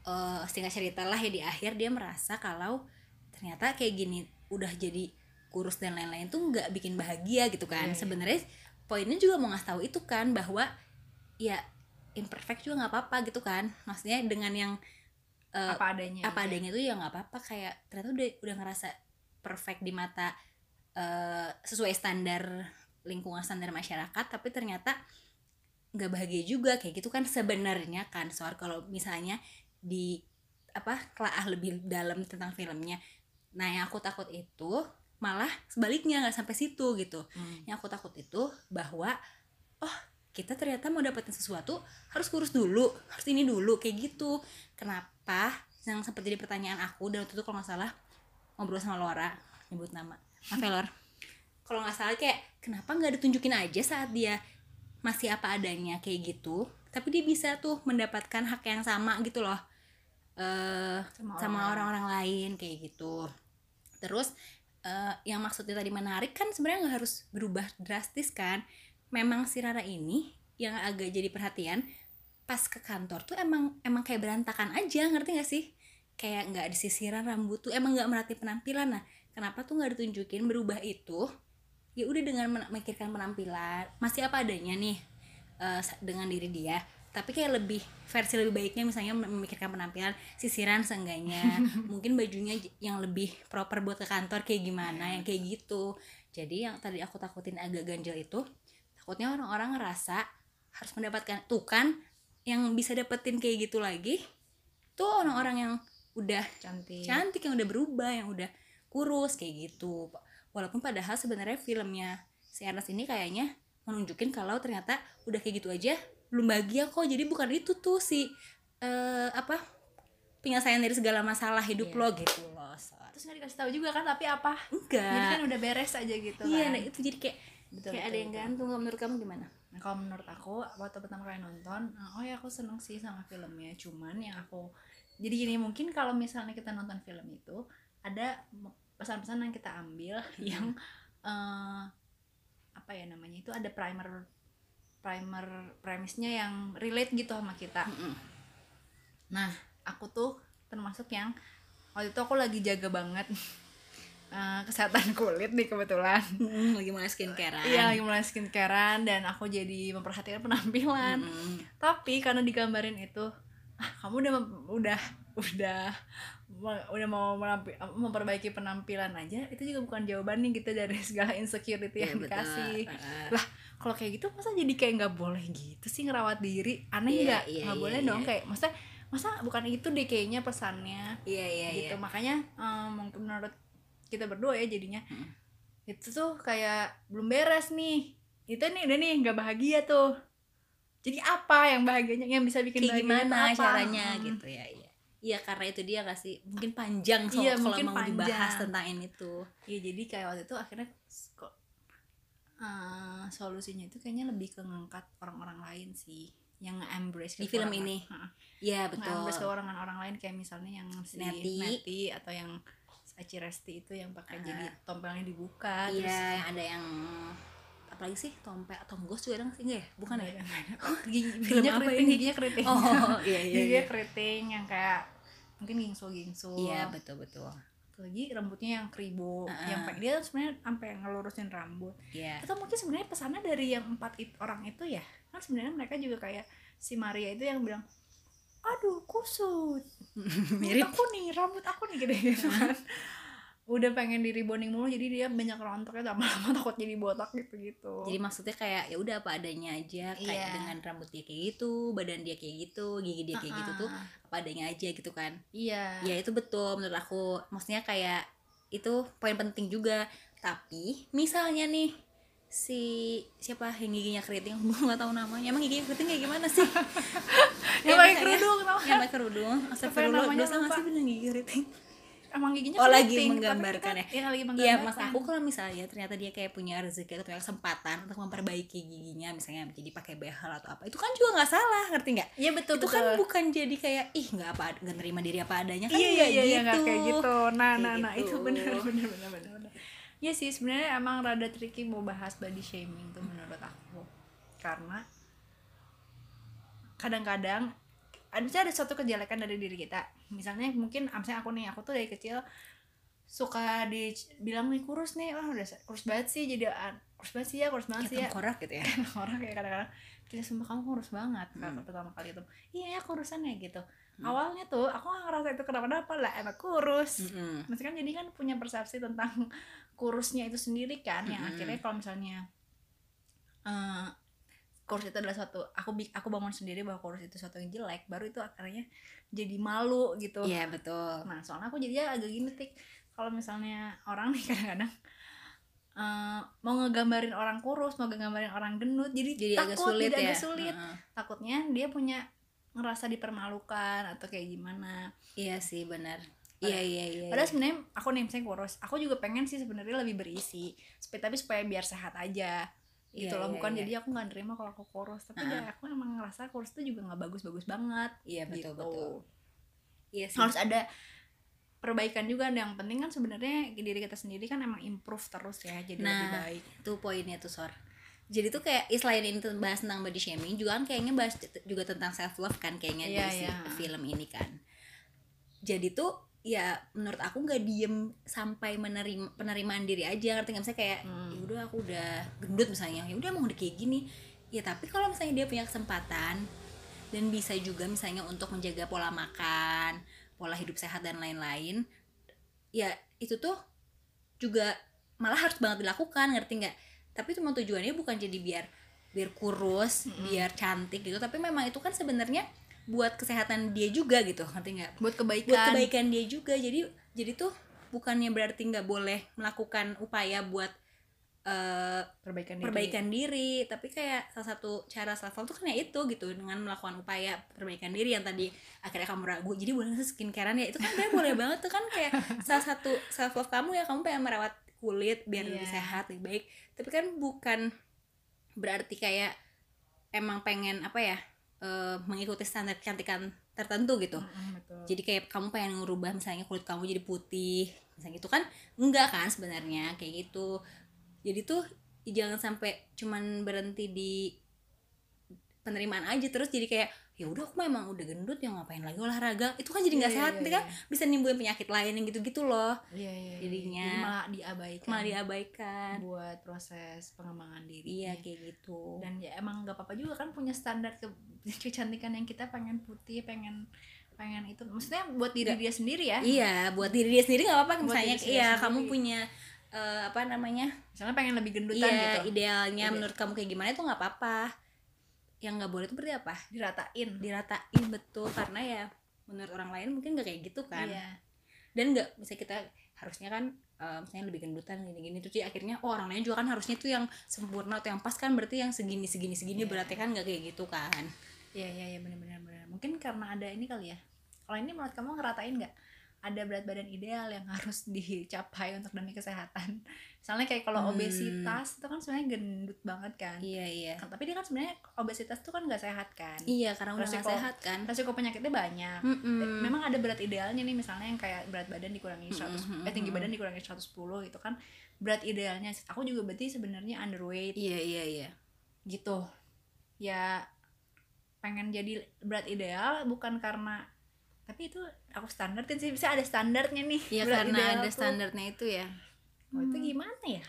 eh singkat cerita lah ya di akhir dia merasa kalau ternyata kayak gini udah jadi kurus dan lain-lain tuh nggak bikin bahagia gitu kan Iya, iya. sebenarnya poinnya juga mau ngasih tahu itu kan bahwa ya imperfect juga nggak apa-apa gitu kan. Maksudnya dengan yang eh, apa adanya apa aja. adanya tuh ya nggak apa-apa. Kayak ternyata udah udah ngerasa perfect di mata eh, sesuai standar lingkungan standar masyarakat tapi ternyata nggak bahagia juga. Kayak gitu kan sebenarnya kan soal kalau misalnya di apa telaah lebih dalam tentang filmnya. Nah yang aku takut itu malah sebaliknya nggak sampai situ gitu. Hmm. yang aku takut itu bahwa oh kita ternyata mau dapetin sesuatu harus kurus dulu harus ini dulu kayak gitu. Kenapa? Yang sempat jadi pertanyaan aku dan waktu itu kalau nggak salah ngobrol sama Laura nyebut nama. Maaf ya Lor. Kalau nggak salah kayak kenapa nggak ditunjukin aja saat dia masih apa adanya kayak gitu. Tapi dia bisa tuh mendapatkan hak yang sama gitu loh. Eh sama, sama orang-orang. lain kayak gitu. Terus eh, yang maksudnya tadi menarik kan sebenarnya nggak harus berubah drastis kan memang si Rara ini yang agak jadi perhatian pas ke kantor tuh emang emang kayak berantakan aja ngerti gak sih? Kayak nggak disisiran rambut tuh emang nggak merhati penampilan. Nah kenapa tuh nggak ditunjukin berubah itu? Ya udah dengan memikirkan penampilan masih apa adanya nih sa- dengan diri dia. Tapi kayak lebih versi lebih baiknya misalnya mem- memikirkan penampilan sisiran seenggaknya. Mungkin bajunya yang lebih proper buat ke kantor kayak gimana yang kayak gitu. Jadi yang tadi aku takutin agak ganjel itu takutnya orang-orang ngerasa harus mendapatkan tuh kan yang bisa dapetin kayak gitu lagi tuh orang-orang yang udah cantik. cantik yang udah berubah yang udah kurus kayak gitu. Walaupun padahal sebenarnya filmnya si Ernest ini kayaknya menunjukin kalau ternyata udah kayak gitu aja belum bahagia kok. Jadi bukan itu tuh si eh, apa penyelesaian dari segala masalah hidup Iya. lo gitu loh terus nggak dikasih tahu juga kan tapi apa? Enggak. Jadi kan udah beres aja gitu iya kan. nah itu jadi kayak Betul, kayak betul, ada yang betul. gantung menurut kamu gimana Nah, kalau menurut aku waktu pertama kali nonton, eh, oh ya aku seneng sih sama filmnya. Cuman yang aku jadi gini mungkin kalau misalnya kita nonton film itu ada pesan-pesan yang kita ambil yang eh, apa ya namanya itu ada primer primer premisnya yang relate gitu sama kita Mm-mm. nah aku tuh termasuk yang waktu itu aku lagi jaga banget eh, kesehatan kulit nih kebetulan. Mm, lagi mulai skincarean. Iya lagi mulai skincarean dan aku jadi memperhatikan penampilan. Mm-mm. tapi karena digambarin itu ah kamu udah udah udah udah mau menampi- memperbaiki penampilan aja itu juga bukan jawabannya gitu dari segala insecurity Iya, yang betul. dikasih. Lah kalau kayak gitu masa jadi kayak nggak boleh gitu sih ngerawat diri? Aneh Iya, nggak? iya, nggak iya, boleh iya. dong kayak masa masa bukan itu deh kayaknya pesannya. Iya iya gitu iya makanya mungkin menurut kita berdua ya jadinya Mm. itu tuh kayak belum beres nih itu nih udah nih nggak bahagia tuh jadi apa yang bahagianya yang bisa bikin kayak gimana apa? caranya Mm. gitu ya iya iya karena itu dia kasih mungkin panjang so, Iya, kalau mau dibahas panjang. tentang ini tuh Iya jadi kayak waktu itu akhirnya kok eh, solusinya itu kayaknya lebih ke ngangkat orang-orang lain sih yang embrace Di film ini? iya betul embrace ke orang-orang lain kayak misalnya yang si Neti. Neti atau yang Aci Resti itu yang pakai Ah. jadi tompelnya dibuka terus iya ada yang apalagi sih tompe atau ghost juga sih? Enggak ya? Bukan ya? Gigi- Film giginya keriting ini? giginya keriting. Oh iya iya giginya iya, keriting yang kayak mungkin gingsul gingsul iya betul betul. Lagi rambutnya yang keribo Ah. yang pengen dia sebenarnya sampai ngelurusin rambut. Iya. Atau mungkin sebenarnya pesannya dari yang empat it- orang itu ya? Kan sebenarnya mereka juga kayak si Maria itu yang bilang aduh kusut. Mirip. aku nih rambut aku nih gitu, gitu kan udah pengen di rebounding mulu jadi dia banyak rontoknya lama-lama takut jadi botak gitu gitu jadi maksudnya kayak ya udah apa adanya aja kayak Iya. dengan rambut dia kayak gitu badan dia kayak gitu gigi dia kayak gitu tuh apa adanya aja gitu kan. Iya. Ya itu betul menurut aku. Maksudnya kayak itu poin penting juga. Tapi misalnya nih si siapa yang giginya keriting? Gue nggak tahu namanya. Emang giginya keriting kayak gimana sih? Yang Ya, pakai kerudung tau yang kan pakai kerudung astagfirullah dosa nggak sih bener gigi keriting? Emang giginya Oh, lagi keriting, tapi menggambarkan kita- ya? iya lagi Iya, menggambarkan. mas aku kalau misalnya ternyata dia kayak punya rezeki atau punya kesempatan untuk memperbaiki giginya, misalnya jadi pakai behel atau apa, itu kan juga nggak salah, ngerti nggak? iya betul itu betul. kan bukan jadi kayak ih nggak apa nggak nerima diri apa adanya kan iya iya iya iya, gitu. nggak kayak gitu. Nah Kayak nah nah gitu. itu benar benar benar benar Iya sih sebenarnya emang rada tricky mau bahas body shaming tuh menurut aku. Karena kadang-kadang ada ada suatu kejelekan dari diri kita. Misalnya mungkin misalnya aku nih aku tuh dari kecil suka dibilang nih kurus nih. Wah udah kurus banget sih jadi ah, kurus banget sih ya kurus banget sih ya. tengkorak gitu ya. Orang kayak kadang-kadang. Kita sumpah kamu kurus banget. Hmm. hmm. pertama kali itu iya ya kurusan ya gitu awalnya tuh aku gak ngerasa itu kenapa-napa lah emang kurus. Mm-mm. Maksudnya kan jadi kan punya persepsi tentang kurusnya itu sendiri kan yang Mm-mm. akhirnya kalau misalnya eh kurus itu adalah suatu aku aku bangun sendiri bahwa kurus itu suatu yang jelek baru itu akhirnya jadi malu gitu. Iya betul. Nah soalnya aku jadi agak gini tik. Kalau misalnya orang nih kadang-kadang eh, mau ngegambarin orang kurus mau ngegambarin orang gendut jadi, jadi takut agak sulit jadi ya. agak sulit. Heeh. takutnya dia punya ngerasa dipermalukan atau kayak gimana. Iya sih benar iya iya iya Padahal iya. sebenarnya aku nih misalnya kurus, aku juga pengen sih sebenarnya lebih berisi, tapi supaya biar sehat aja. Gitu Iya, loh, iya, bukan iya. jadi aku nggak nerima kalau aku kurus, tapi Ah. ya aku emang ngerasa kurus itu juga nggak bagus-bagus banget. iya betul gitu. betul iya sih Harus ada perbaikan juga yang penting kan sebenarnya diri kita sendiri kan emang improve terus ya jadi lebih Nah, baik itu poinnya tuh sor jadi tuh kayak selain ini bahas tentang body shaming juga kan kayaknya bahas juga tentang self love kan kayaknya Iya, di si iya. film ini kan jadi tuh ya menurut aku nggak diem sampai menerima penerimaan diri aja ngerti nggak? Misalnya kayak Hmm. ya udah aku udah gendut misalnya. Ya udah mau udah kayak gini. Ya tapi kalau misalnya dia punya kesempatan dan bisa juga misalnya untuk menjaga pola makan pola hidup sehat dan lain-lain ya itu tuh juga malah harus banget dilakukan ngerti nggak? Tapi cuma tujuannya bukan jadi biar biar kurus Mm-mm. biar cantik gitu. Tapi memang itu kan sebenarnya buat kesehatan dia juga gitu ngerti nggak? Buat kebaikan. Buat kebaikan dia juga. Jadi jadi tuh bukannya berarti nggak boleh melakukan upaya buat eh, perbaikan diri. perbaikan diri. Tapi kayak salah satu cara self love tuh kan ya itu gitu dengan melakukan upaya perbaikan diri yang tadi akhirnya kamu ragu. Jadi boleh sih skincarean ya? Itu kan kayak boleh banget tuh kan kayak salah satu self love kamu ya. Kamu pengen merawat kulit biar lebih Iya. sehat lebih baik. Tapi kan bukan berarti kayak emang pengen apa ya eh, mengikuti standar kecantikan tertentu gitu. Mm-mm, betul. jadi kayak kamu pengen ngerubah misalnya kulit kamu jadi putih misalnya gitu kan? Enggak kan sebenarnya kayak gitu. Jadi tuh jangan sampai cuman berhenti di penerimaan aja terus jadi kayak ya udah aku memang udah gendut ya ngapain lagi olahraga? Itu kan jadi nggak Iya, sehat iya, nanti kan? iya. bisa nimbulin penyakit lain yang gitu-gitu loh. Iya, iya, iya. Jadinya. Jadi malah diabaikan. Malah diabaikan. Buat proses pengembangan diri. Iya kayak gitu. Dan ya emang gak apa-apa juga kan punya standar ke kecantikan yang kita pengen putih pengen pengen itu. Maksudnya buat diri dia sendiri ya? Iya buat diri dia sendiri nggak apa-apa. Misalnya iya sendiri. kamu punya eh, apa namanya? Misalnya pengen lebih gendutan iya gitu. idealnya Ide- menurut kamu kayak gimana itu nggak apa-apa yang nggak boleh itu berarti apa? Diratain. Diratain betul. Karena ya menurut orang lain mungkin nggak kayak gitu kan. Iya. Dan nggak bisa kita harusnya kan eh, misalnya lebih gendutan gini-gini terus jadi akhirnya oh orang lain juga kan harusnya tuh yang sempurna atau yang pas kan berarti yang segini segini segini Iya. berarti kan nggak kayak gitu kan. Iya iya iya benar-benar benar. Mungkin karena ada ini kali ya. Kalau ini menurut kamu ngeratain nggak? Ada berat badan ideal yang harus dicapai untuk demi kesehatan misalnya kayak kalau Hmm. obesitas itu kan sebenarnya gendut banget kan. Iya iya. Kan, tapi dia kan sebenarnya obesitas tuh kan nggak sehat kan. Iya karena udah Resiko- sehat kan. resiko penyakitnya banyak. Mm-mm. memang ada berat idealnya nih misalnya yang kayak berat badan dikurangi 100 Mm-mm, eh tinggi badan dikurangi 110 gitu kan berat idealnya. Aku juga berarti sebenarnya underweight. Iya iya iya. Gitu. Ya pengen jadi berat ideal bukan karena tapi itu aku standartin sih bisa ada standarnya nih Iya karena ada standarnya itu ya oh, itu gimana ya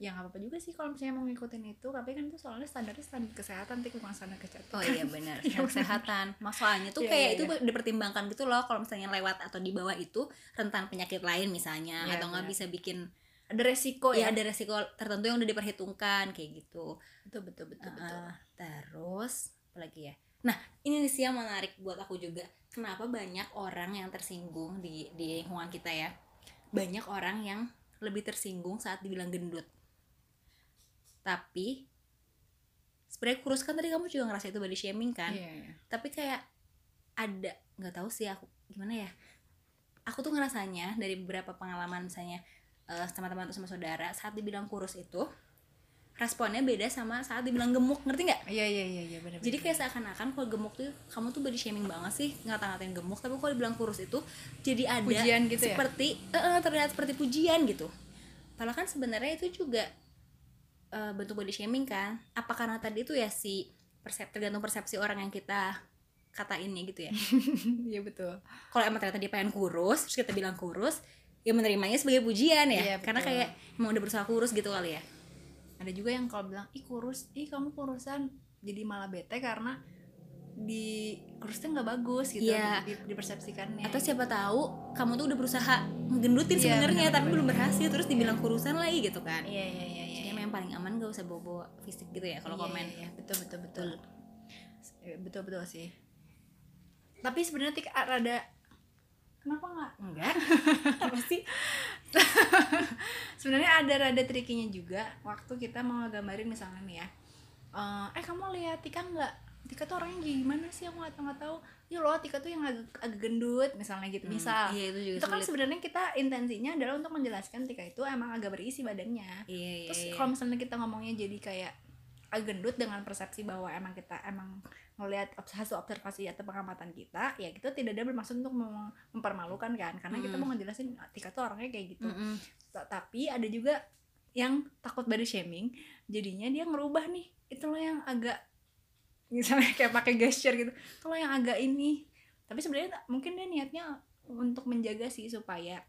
ya nggak apa-apa juga sih kalau misalnya mau ngikutin itu tapi kan itu soalnya standarnya standar kesehatan tapi bukan standar kecantikan Oh iya benar, yang kesehatan. Masalahnya tuh Iya, kayak iya, itu dipertimbangkan gitu loh kalau misalnya lewat atau di bawah itu rentan penyakit lain misalnya Iya, atau nggak bisa bikin ada resiko ya ya, ada resiko tertentu yang udah diperhitungkan kayak gitu. betul betul betul betul Uh, terus apa lagi ya? Nah, ini sih yang menarik buat aku juga. Kenapa banyak orang yang tersinggung di di lingkungan kita ya? Banyak orang yang lebih tersinggung saat dibilang gendut. Tapi sebenarnya kurus kan tadi kamu juga ngerasa itu body shaming kan? Iya, iya. tapi kayak ada nggak tahu sih aku gimana ya aku tuh ngerasanya dari beberapa pengalaman misalnya eh, sama teman atau sama saudara saat dibilang kurus itu responnya beda sama saat dibilang gemuk ngerti nggak? Iya iya iya iya benar jadi kayak seakan-akan kalau gemuk tuh kamu tuh body shaming banget sih ngata-ngatain gemuk tapi kalau dibilang kurus itu jadi ada Pujian gitu ya? seperti eh, eh, terlihat seperti pujian gitu. Padahal kan sebenarnya itu juga eh, bentuk body shaming kan. Apa karena tadi itu ya si persep tergantung persepsi orang yang kita katainnya gitu ya? Iya betul. Kalau emang ternyata dia pengen kurus terus kita bilang kurus ya menerimanya sebagai pujian ya. Iya, karena kayak emang udah berusaha kurus gitu kali ya ada juga yang kalau bilang ih kurus. Ih kamu kurusan. Jadi malah bete karena di kurusnya nggak bagus gitu Iya. di, di, dipersepsikannya. Atau siapa tahu kamu tuh udah berusaha ngegendutin Iya, sebenarnya benar, tapi benar. belum berhasil terus dibilang kurusan lagi gitu kan. Iya iya iya iya jadi emang yang paling aman gak usah bawa-bawa fisik gitu ya kalau Iya, komen. iya, betul betul betul. Eh, betul betul sih. Tapi sebenarnya tik rada kenapa nggak? Enggak. Apa sih sebenarnya ada rada trikinya juga waktu kita mau gambarin misalnya nih ya. Eh, eh kamu lihat Tika nggak? Tika tuh orangnya gimana sih? Aku nggak tahu nggak tahu. Ya loh Tika tuh yang agak, agak gendut misalnya gitu misal. iya itu juga itu kan sebenarnya kita intensinya adalah untuk menjelaskan Tika itu emang agak berisi badannya. Iya iya, terus iya. kalau misalnya kita ngomongnya jadi kayak gendut dengan persepsi bahwa emang kita emang ngelihat ob- hasil observasi atau pengamatan kita ya itu tidak ada bermaksud untuk mem- mempermalukan kan. Karena kita Mm. mau ngejelasin Tika tuh orangnya kayak gitu. Mm-mm. Ta- tapi ada juga yang takut body shaming jadinya dia ngerubah nih. Itu loh yang agak misalnya kayak pakai gesture gitu. Itu loh yang agak ini. Tapi sebenarnya mungkin dia niatnya untuk menjaga sih supaya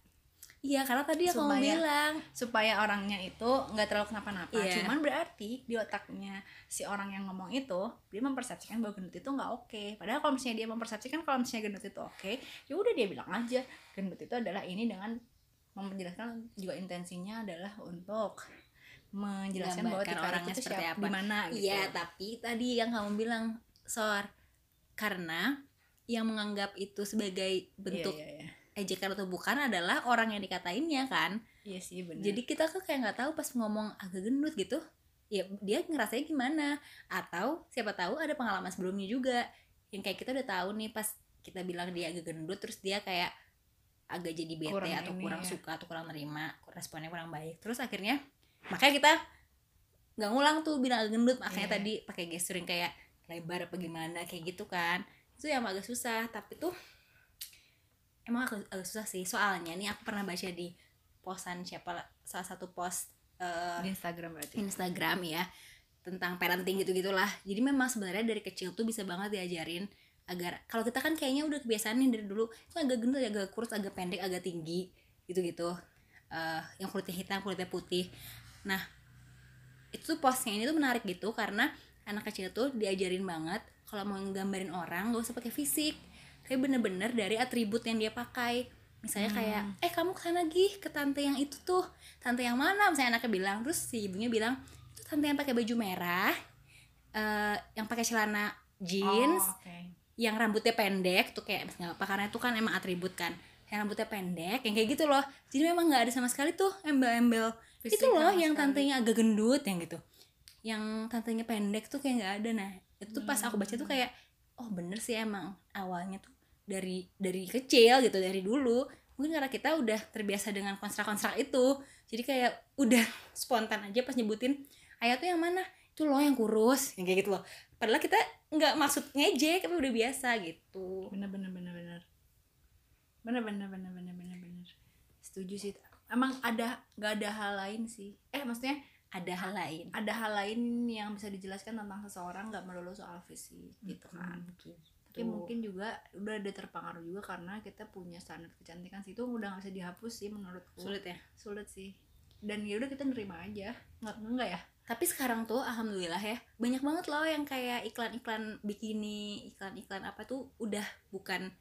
iya karena tadi yang kamu bilang supaya orangnya itu nggak terlalu kenapa-napa Iya. cuman berarti di otaknya si orang yang ngomong itu dia mempersepsikan bahwa gendut itu nggak oke padahal kalau misalnya dia mempersepsikan kalau misalnya gendut itu oke ya udah dia bilang aja gendut itu adalah ini dengan menjelaskan juga intensinya adalah untuk menjelaskan bahwa tika orangnya itu seperti apa. di mana gitu Iya, tapi tadi yang kamu bilang, Sor, karena yang menganggap itu sebagai bentuk iya, iya, iya. Ejekan atau bukan adalah orang yang dikatainnya kan. Iya sih benar Jadi kita tuh kayak nggak tahu pas ngomong agak gendut gitu, ya dia ngerasanya gimana? Atau siapa tahu ada pengalaman sebelumnya juga yang kayak kita udah tahu nih pas kita bilang dia agak gendut terus dia kayak agak jadi bete Kurang atau ini, kurang ya. suka atau kurang nerima responnya kurang baik terus akhirnya makanya kita nggak ngulang tuh bilang agak gendut makanya Iya. tadi pakai gesturing kayak lebar apa gimana kayak gitu kan itu yang agak susah tapi tuh emang agak, agak susah sih soalnya nih aku pernah baca di posan siapa lah- salah satu post di Instagram berarti. Instagram ya tentang parenting gitu gitulah jadi memang sebenarnya dari kecil tuh bisa banget diajarin agar kalau kita kan kayaknya udah kebiasaan nih dari dulu itu agak gendut agak kurus agak pendek agak tinggi gitu gitu Eh, yang kulitnya hitam kulitnya putih. Nah itu postnya ini tuh menarik gitu karena anak kecil tuh diajarin banget kalau mau nggambarin orang gak usah pakai fisik kayak bener-bener dari atribut yang dia pakai. Misalnya kayak eh kamu ke sana gih ke tante yang itu tuh. Tante yang mana? Misalnya anaknya bilang terus si ibunya bilang itu tante yang pakai baju merah eh yang pakai celana jeans Oh, oke. yang rambutnya pendek. Tuh kayak nggak apa karena itu kan emang atribut kan. Yang rambutnya pendek yang kayak gitu loh. Jadi memang nggak ada sama sekali tuh embel-embel. Fisik itu loh yang sekali. tantenya agak gendut yang gitu. Yang tantenya pendek tuh kayak nggak ada. Nah itu tuh pas aku baca tuh kayak oh bener sih emang awalnya tuh dari dari kecil gitu dari dulu mungkin karena kita udah terbiasa dengan konstrak-konstrak itu. Jadi kayak udah spontan aja pas nyebutin ayah tuh yang mana? Itu loh yang kurus. Yang kayak gitu loh. Padahal kita nggak maksud ngejek tapi udah biasa gitu. Bener bener bener bener. Bener bener bener bener bener bener. Setuju sih. Emang ada nggak ada hal lain sih? Eh maksudnya ada hal lain. ada hal lain yang bisa dijelaskan tentang seseorang nggak melulu soal fisik gitu kan tapi mungkin juga udah ada terpengaruh juga karena kita punya standar kecantikan situ udah nggak bisa dihapus sih menurutku. Sulit ya? Sulit sih. Dan ya udah kita nerima aja. Nggak enggak ya? Tapi sekarang tuh alhamdulillah ya banyak banget loh yang kayak iklan-iklan bikini iklan-iklan apa tuh udah bukan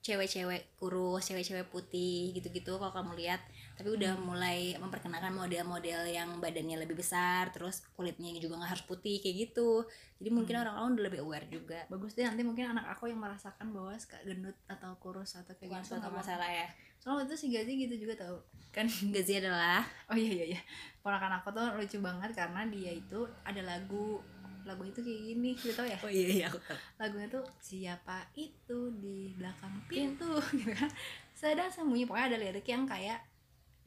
cewek-cewek kurus cewek-cewek putih gitu-gitu kalau kamu lihat tapi udah mulai memperkenalkan model-model yang badannya lebih besar terus kulitnya juga nggak harus putih kayak gitu. Jadi mungkin orang-orang udah lebih aware juga. Bagus deh nanti mungkin anak aku yang merasakan bahwa suka gendut atau kurus atau kayak bukan gitu apa- masalah ya. Soalnya itu si Gazi gitu juga tau. Kan Gazi adalah oh iya iya iya. Ponakan aku tuh lucu banget karena dia itu ada lagu. Lagu itu kayak gini lu tau ya? Oh iya iya aku tahu lagunya tuh siapa itu di belakang pintu? Gitu kan. Sedang sembunyi pokoknya ada lirik yang kayak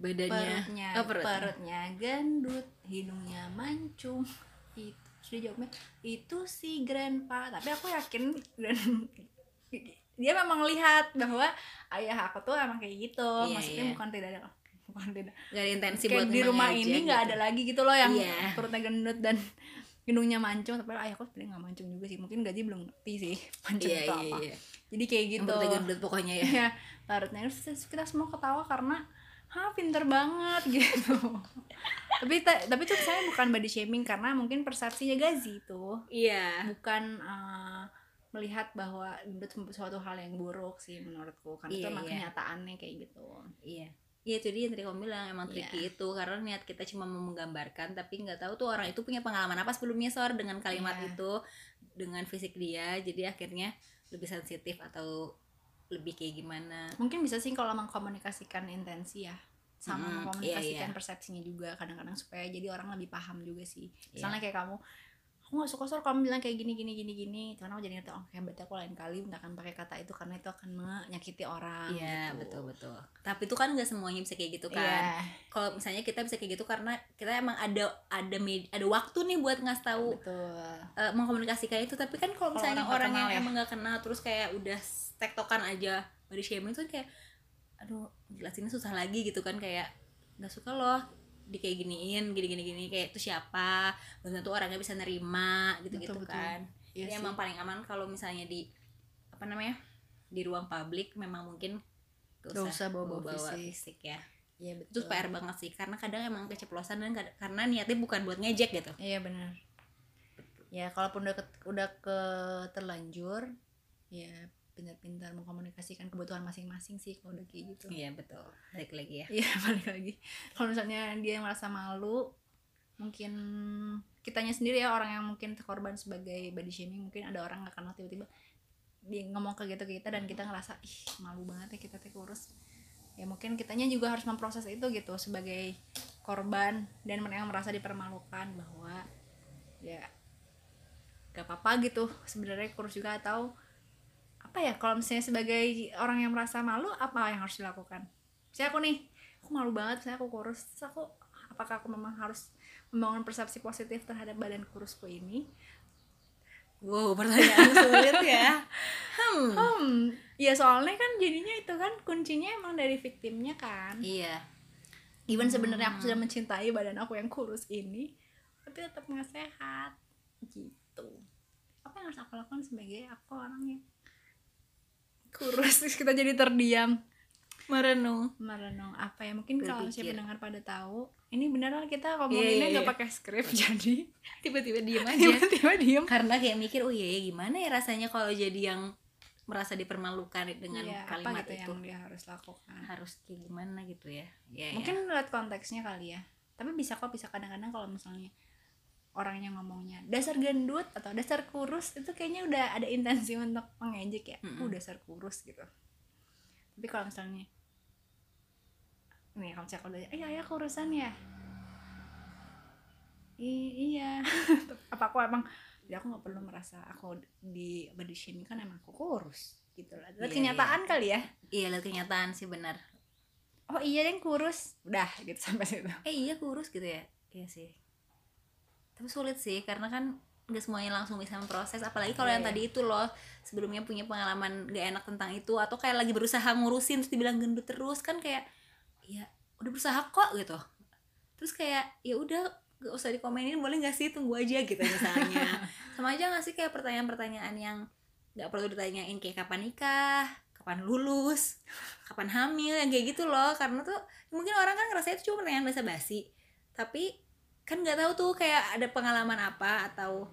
badannya. Perutnya oh, perutnya. perutnya gendut hidungnya mancung. Itu sudah jawabnya. Itu si grandpa. Tapi aku yakin dan dia memang lihat bahwa ayah aku tuh emang kayak gitu. Iya, maksudnya iya. bukan tidak ada bukan tidak gak ada intensi kayak buat di rumah ini nggak gitu. ada lagi gitu loh yang Iya. perutnya gendut dan hidungnya mancung. Tapi ayahku sebenarnya nggak mancung juga sih. Mungkin gaji belum ngerti sih mancung iya itu iya apa. iya. Jadi kayak yang gitu. perutnya gendut pokoknya ya. Ya tarotnya terus kita semua ketawa karena ha pinter banget gitu tapi ta- tapi itu saya bukan body shaming karena mungkin persepsinya Gazi itu iya bukan eh, melihat bahwa gendut suatu hal yang buruk sih menurutku karena itu Iya, emang iya. kenyataannya kayak gitu Iya. Iya itu dia yang tadi kamu bilang emang Iya. tricky itu karena niat kita cuma mau menggambarkan tapi nggak tahu tuh orang itu punya pengalaman apa sebelumnya sor dengan kalimat Iya. itu dengan fisik dia jadi akhirnya lebih sensitif atau lebih kayak gimana mungkin bisa sih kalau mengkomunikasikan intensi ya sama Hmm, mengkomunikasikan iya, iya. persepsinya juga kadang-kadang supaya jadi orang lebih paham juga sih Iya. misalnya kayak kamu aku nggak suka soal kamu bilang kayak gini gini gini gini cuman aku jadi ngerti oh kayak berarti aku lain kali minta akan pakai kata itu karena itu akan menyakiti orang Iya gitu. betul betul. Tapi itu kan nggak semuanya bisa kayak gitu kan. Iya, kalau misalnya kita bisa kayak gitu karena kita emang ada ada med- ada waktu nih buat ngasih tahu betul. eh, mengkomunikasikan itu. Tapi kan kalau misalnya orang nggak orang, yang ya. emang nggak kenal terus kayak udah tektokan aja body shaming tuh kayak aduh jelasinnya susah lagi gitu kan. Kayak nggak suka loh di kayak giniin gini gini gini kayak itu siapa belum tentu orangnya bisa nerima gitu gitu Betul, betul. kan Iya jadi sih. emang paling aman kalau misalnya di apa namanya di ruang publik memang mungkin gak Gak usah bawa-bawa bawa-bawa fisik. fisik ya iya itu betul PR banget sih karena kadang emang keceplosan dan karena niatnya bukan buat ngejek gitu iya benar ya kalaupun udah ke, udah ke terlanjur ya pintar-pintar mengkomunikasikan kebutuhan masing-masing sih kalau udah kayak gitu iya betul balik lagi ya Iya balik lagi. Kalau misalnya dia yang merasa malu, mungkin kitanya sendiri ya orang yang mungkin korban sebagai body shaming mungkin ada orang nggak kenal tiba-tiba dia ngomong ke gitu ke kita dan kita ngerasa ih malu banget ya kita teh kurus. Ya mungkin kitanya juga harus memproses itu gitu sebagai korban dan yang merasa dipermalukan bahwa ya gak apa-apa gitu sebenarnya kurus juga atau apa ya kalau misalnya sebagai orang yang merasa malu apa yang harus dilakukan? Saya aku nih aku malu banget saya aku kurus Terus aku apakah aku memang harus membangun persepsi positif terhadap badan kurusku ini? Wow pertanyaan sulit ya. Hmm. Hmm ya soalnya kan jadinya itu kan kuncinya emang dari victimnya kan. Iya. Even sebenarnya aku sudah mencintai badan aku yang kurus ini tapi tetap nggak sehat gitu. Apa yang harus aku lakukan sebagai aku orang yang kurus terus kita jadi terdiam. Merenung. Merenung apa ya mungkin kalau si pendengar pada tahu ini beneran kita ngomonginnya iya, nggak iya. pakai skrip jadi tiba-tiba diem aja. Tiba-tiba diem. Karena kayak mikir oh iya ya gimana ya rasanya kalau jadi yang merasa dipermalukan dengan Iya, kalimat apa gitu itu yang dia harus lakukan. Harus kayak gimana gitu ya. Ya mungkin lihat konteksnya kali ya. Tapi bisa kok bisa kadang-kadang kalau misalnya orangnya ngomongnya dasar gendut atau dasar kurus itu kayaknya udah ada intensi untuk mengejek ya Mm-mm. uh dasar kurus gitu. Tapi kalau misalnya nih kalau misalnya kalau iya ya kurusan ya. I- iya. Apa aku emang ya aku nggak perlu merasa aku di body shaming kan emang aku kurus gitu lah. Lihat Iya, kenyataan kali ya. Iya lihat kenyataan sih benar. Oh iya yang kurus. Udah gitu sampai situ. Eh iya kurus gitu ya? Iya sih tapi sulit sih karena kan nggak semuanya langsung bisa memproses apalagi kalau Iya, yang iya. tadi itu loh sebelumnya punya pengalaman gak enak tentang itu atau kayak lagi berusaha ngurusin terus dibilang gendut terus kan kayak ya udah berusaha kok gitu. Terus kayak ya udah gak usah dikomenin boleh gak sih tunggu aja gitu misalnya. Sama aja gak sih kayak pertanyaan-pertanyaan yang nggak perlu ditanyain kayak kapan nikah kapan lulus kapan hamil yang kayak gitu loh. Karena tuh mungkin orang kan ngerasa itu cuma pertanyaan basa-basi. Tapi kan nggak tahu tuh kayak ada pengalaman apa atau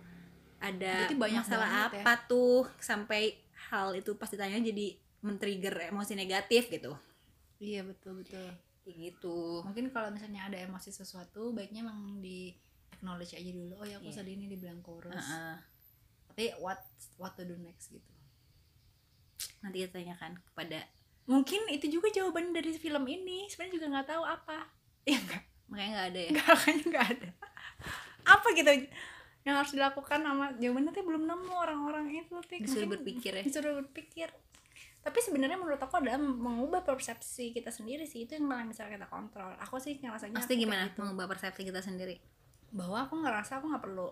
ada Berarti banyak masalah ya. apa tuh sampai hal itu pas ditanya jadi men-trigger emosi negatif gitu. Iya betul betul. Kayak gitu. Mungkin kalau misalnya ada emosi sesuatu baiknya emang di acknowledge aja dulu oh ya aku Iya. sedih ini dibilang kurus. Heeh. tapi what what to do next gitu. Nanti kita tanyakan kepada mungkin itu juga jawaban dari film ini sebenarnya juga nggak tahu apa. Ya enggak makanya nggak ada ya? Enggak kayaknya nggak ada. Apa gitu yang harus dilakukan sama jawabannya tuh belum nemu orang-orang itu Tik. disuruh berpikir ya? disuruh berpikir. Tapi sebenarnya menurut aku adalah mengubah persepsi kita sendiri sih itu yang paling bisa kita kontrol. Aku sih ngerasanya pasti gimana gitu. mengubah persepsi kita sendiri? Bahwa aku ngerasa aku nggak perlu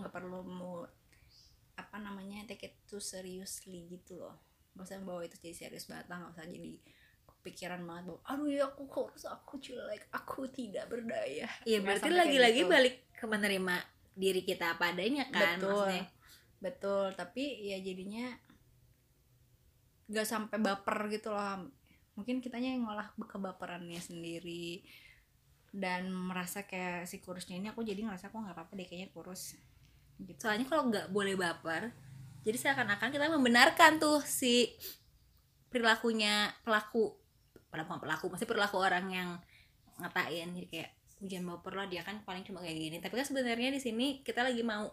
nggak perlu mau apa namanya take it too seriously gitu loh. Gak usah bawa itu jadi serius banget lah gak usah jadi kepikiran banget bahwa aduh ya aku kurus aku jelek aku tidak berdaya. Iya Nggak berarti lagi-lagi gitu. balik ke menerima diri kita apa adanya kan betul. maksudnya. Betul tapi ya jadinya gak sampai baper gitu loh. Mungkin kitanya yang ngolah kebaperannya sendiri dan merasa kayak si kurusnya ini aku jadi ngerasa aku nggak apa-apa deh kayaknya kurus. Gitu. Soalnya kalau nggak boleh baper jadi seakan-akan kita membenarkan tuh si perilakunya pelaku pelaku pelaku masih perilaku orang yang ngatain jadi kayak hujan baper lah dia kan paling cuma kayak gini tapi kan sebenarnya di sini kita lagi mau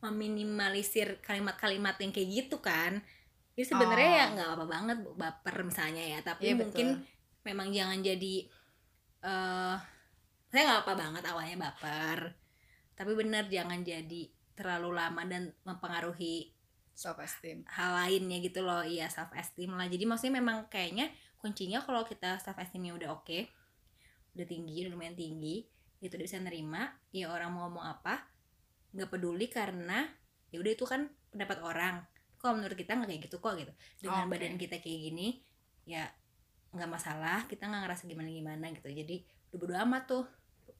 meminimalisir kalimat-kalimat yang kayak gitu kan jadi sebenarnya Oh. ya nggak apa-apa banget baper misalnya ya tapi Iya, mungkin betul. memang jangan jadi eh saya nggak apa banget awalnya baper tapi benar jangan jadi terlalu lama dan mempengaruhi self esteem hal lainnya gitu loh iya self esteem lah jadi maksudnya memang kayaknya kuncinya kalau kita self esteemnya udah oke udah tinggi udah lumayan tinggi itu udah bisa nerima ya orang mau ngomong apa nggak peduli karena ya udah itu kan pendapat orang. Kalau menurut kita nggak kayak gitu kok gitu. Dengan Oke. badan kita kayak gini ya nggak masalah kita nggak ngerasa gimana gimana gitu. Jadi udah bodo amat tuh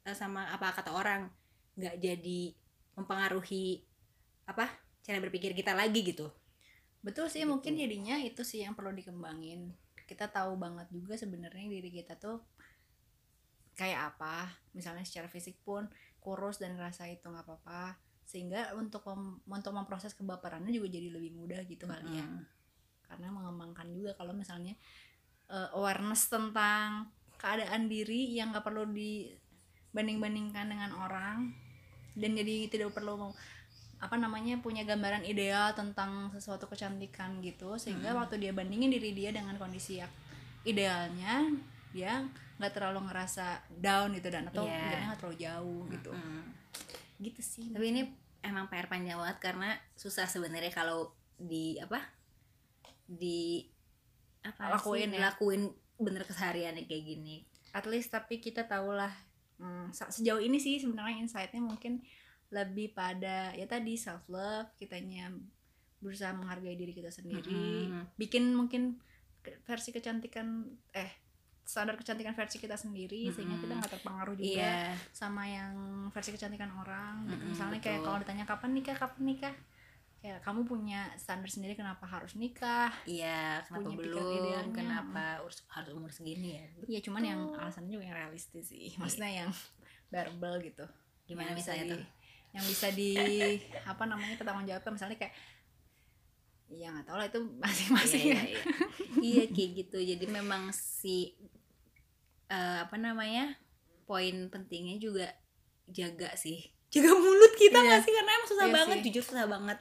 eh, sama apa kata orang. Nggak jadi mempengaruhi apa cara berpikir kita lagi gitu. Betul sih Gitu. mungkin jadinya itu sih yang perlu dikembangin kita tahu banget juga sebenarnya diri kita tuh kayak apa. Misalnya secara fisik pun kurus dan ngerasa itu nggak apa-apa. Sehingga untuk mem- untuk memproses kebaperannya juga jadi lebih mudah gitu kali ya. Mm. karena mengembangkan juga kalau misalnya eh, awareness tentang keadaan diri yang nggak perlu dibanding-bandingkan dengan orang. Dan jadi tidak perlu mau- apa namanya punya gambaran ideal tentang sesuatu kecantikan gitu sehingga Mm. waktu dia bandingin diri dia dengan kondisi yang idealnya dia nggak terlalu ngerasa down gitu dan atau mungkin nggak terlalu jauh gitu Mm. gitu sih tapi ini emang PR panjang banget karena susah sebenarnya kalau di apa di apa Lakuin sih, ya. lakuin bener keseharian kayak gini at least tapi kita tahulah hmm, se- sejauh ini sih sebenarnya insightnya mungkin lebih pada ya tadi self love kitanya berusaha menghargai diri kita sendiri. Mm-mm. bikin mungkin versi kecantikan eh standar kecantikan versi kita sendiri sehingga kita nggak terpengaruh juga iya. sama yang versi kecantikan orang. Gitu. Mm-mm, misalnya kayak betul. kalau ditanya kapan nikah? Kapan nikah? Kayak kamu punya standar sendiri kenapa harus nikah? Iya kenapa Punya belum? idealnya. kenapa harus umur segini ya? Iya cuman yang alasannya juga yang realistis sih. Maksudnya yang verbal gitu. Gimana bisa misalnya di- tuh yang bisa di apa namanya pertanggung jawabkan misalnya kayak Iya nggak tahu lah itu masing-masing iya, ya. iya, iya. iya kayak gitu jadi memang si eh, apa namanya poin pentingnya juga jaga sih jaga mulut kita Iya. nggak sih karena emang susah Iya banget sih. jujur susah banget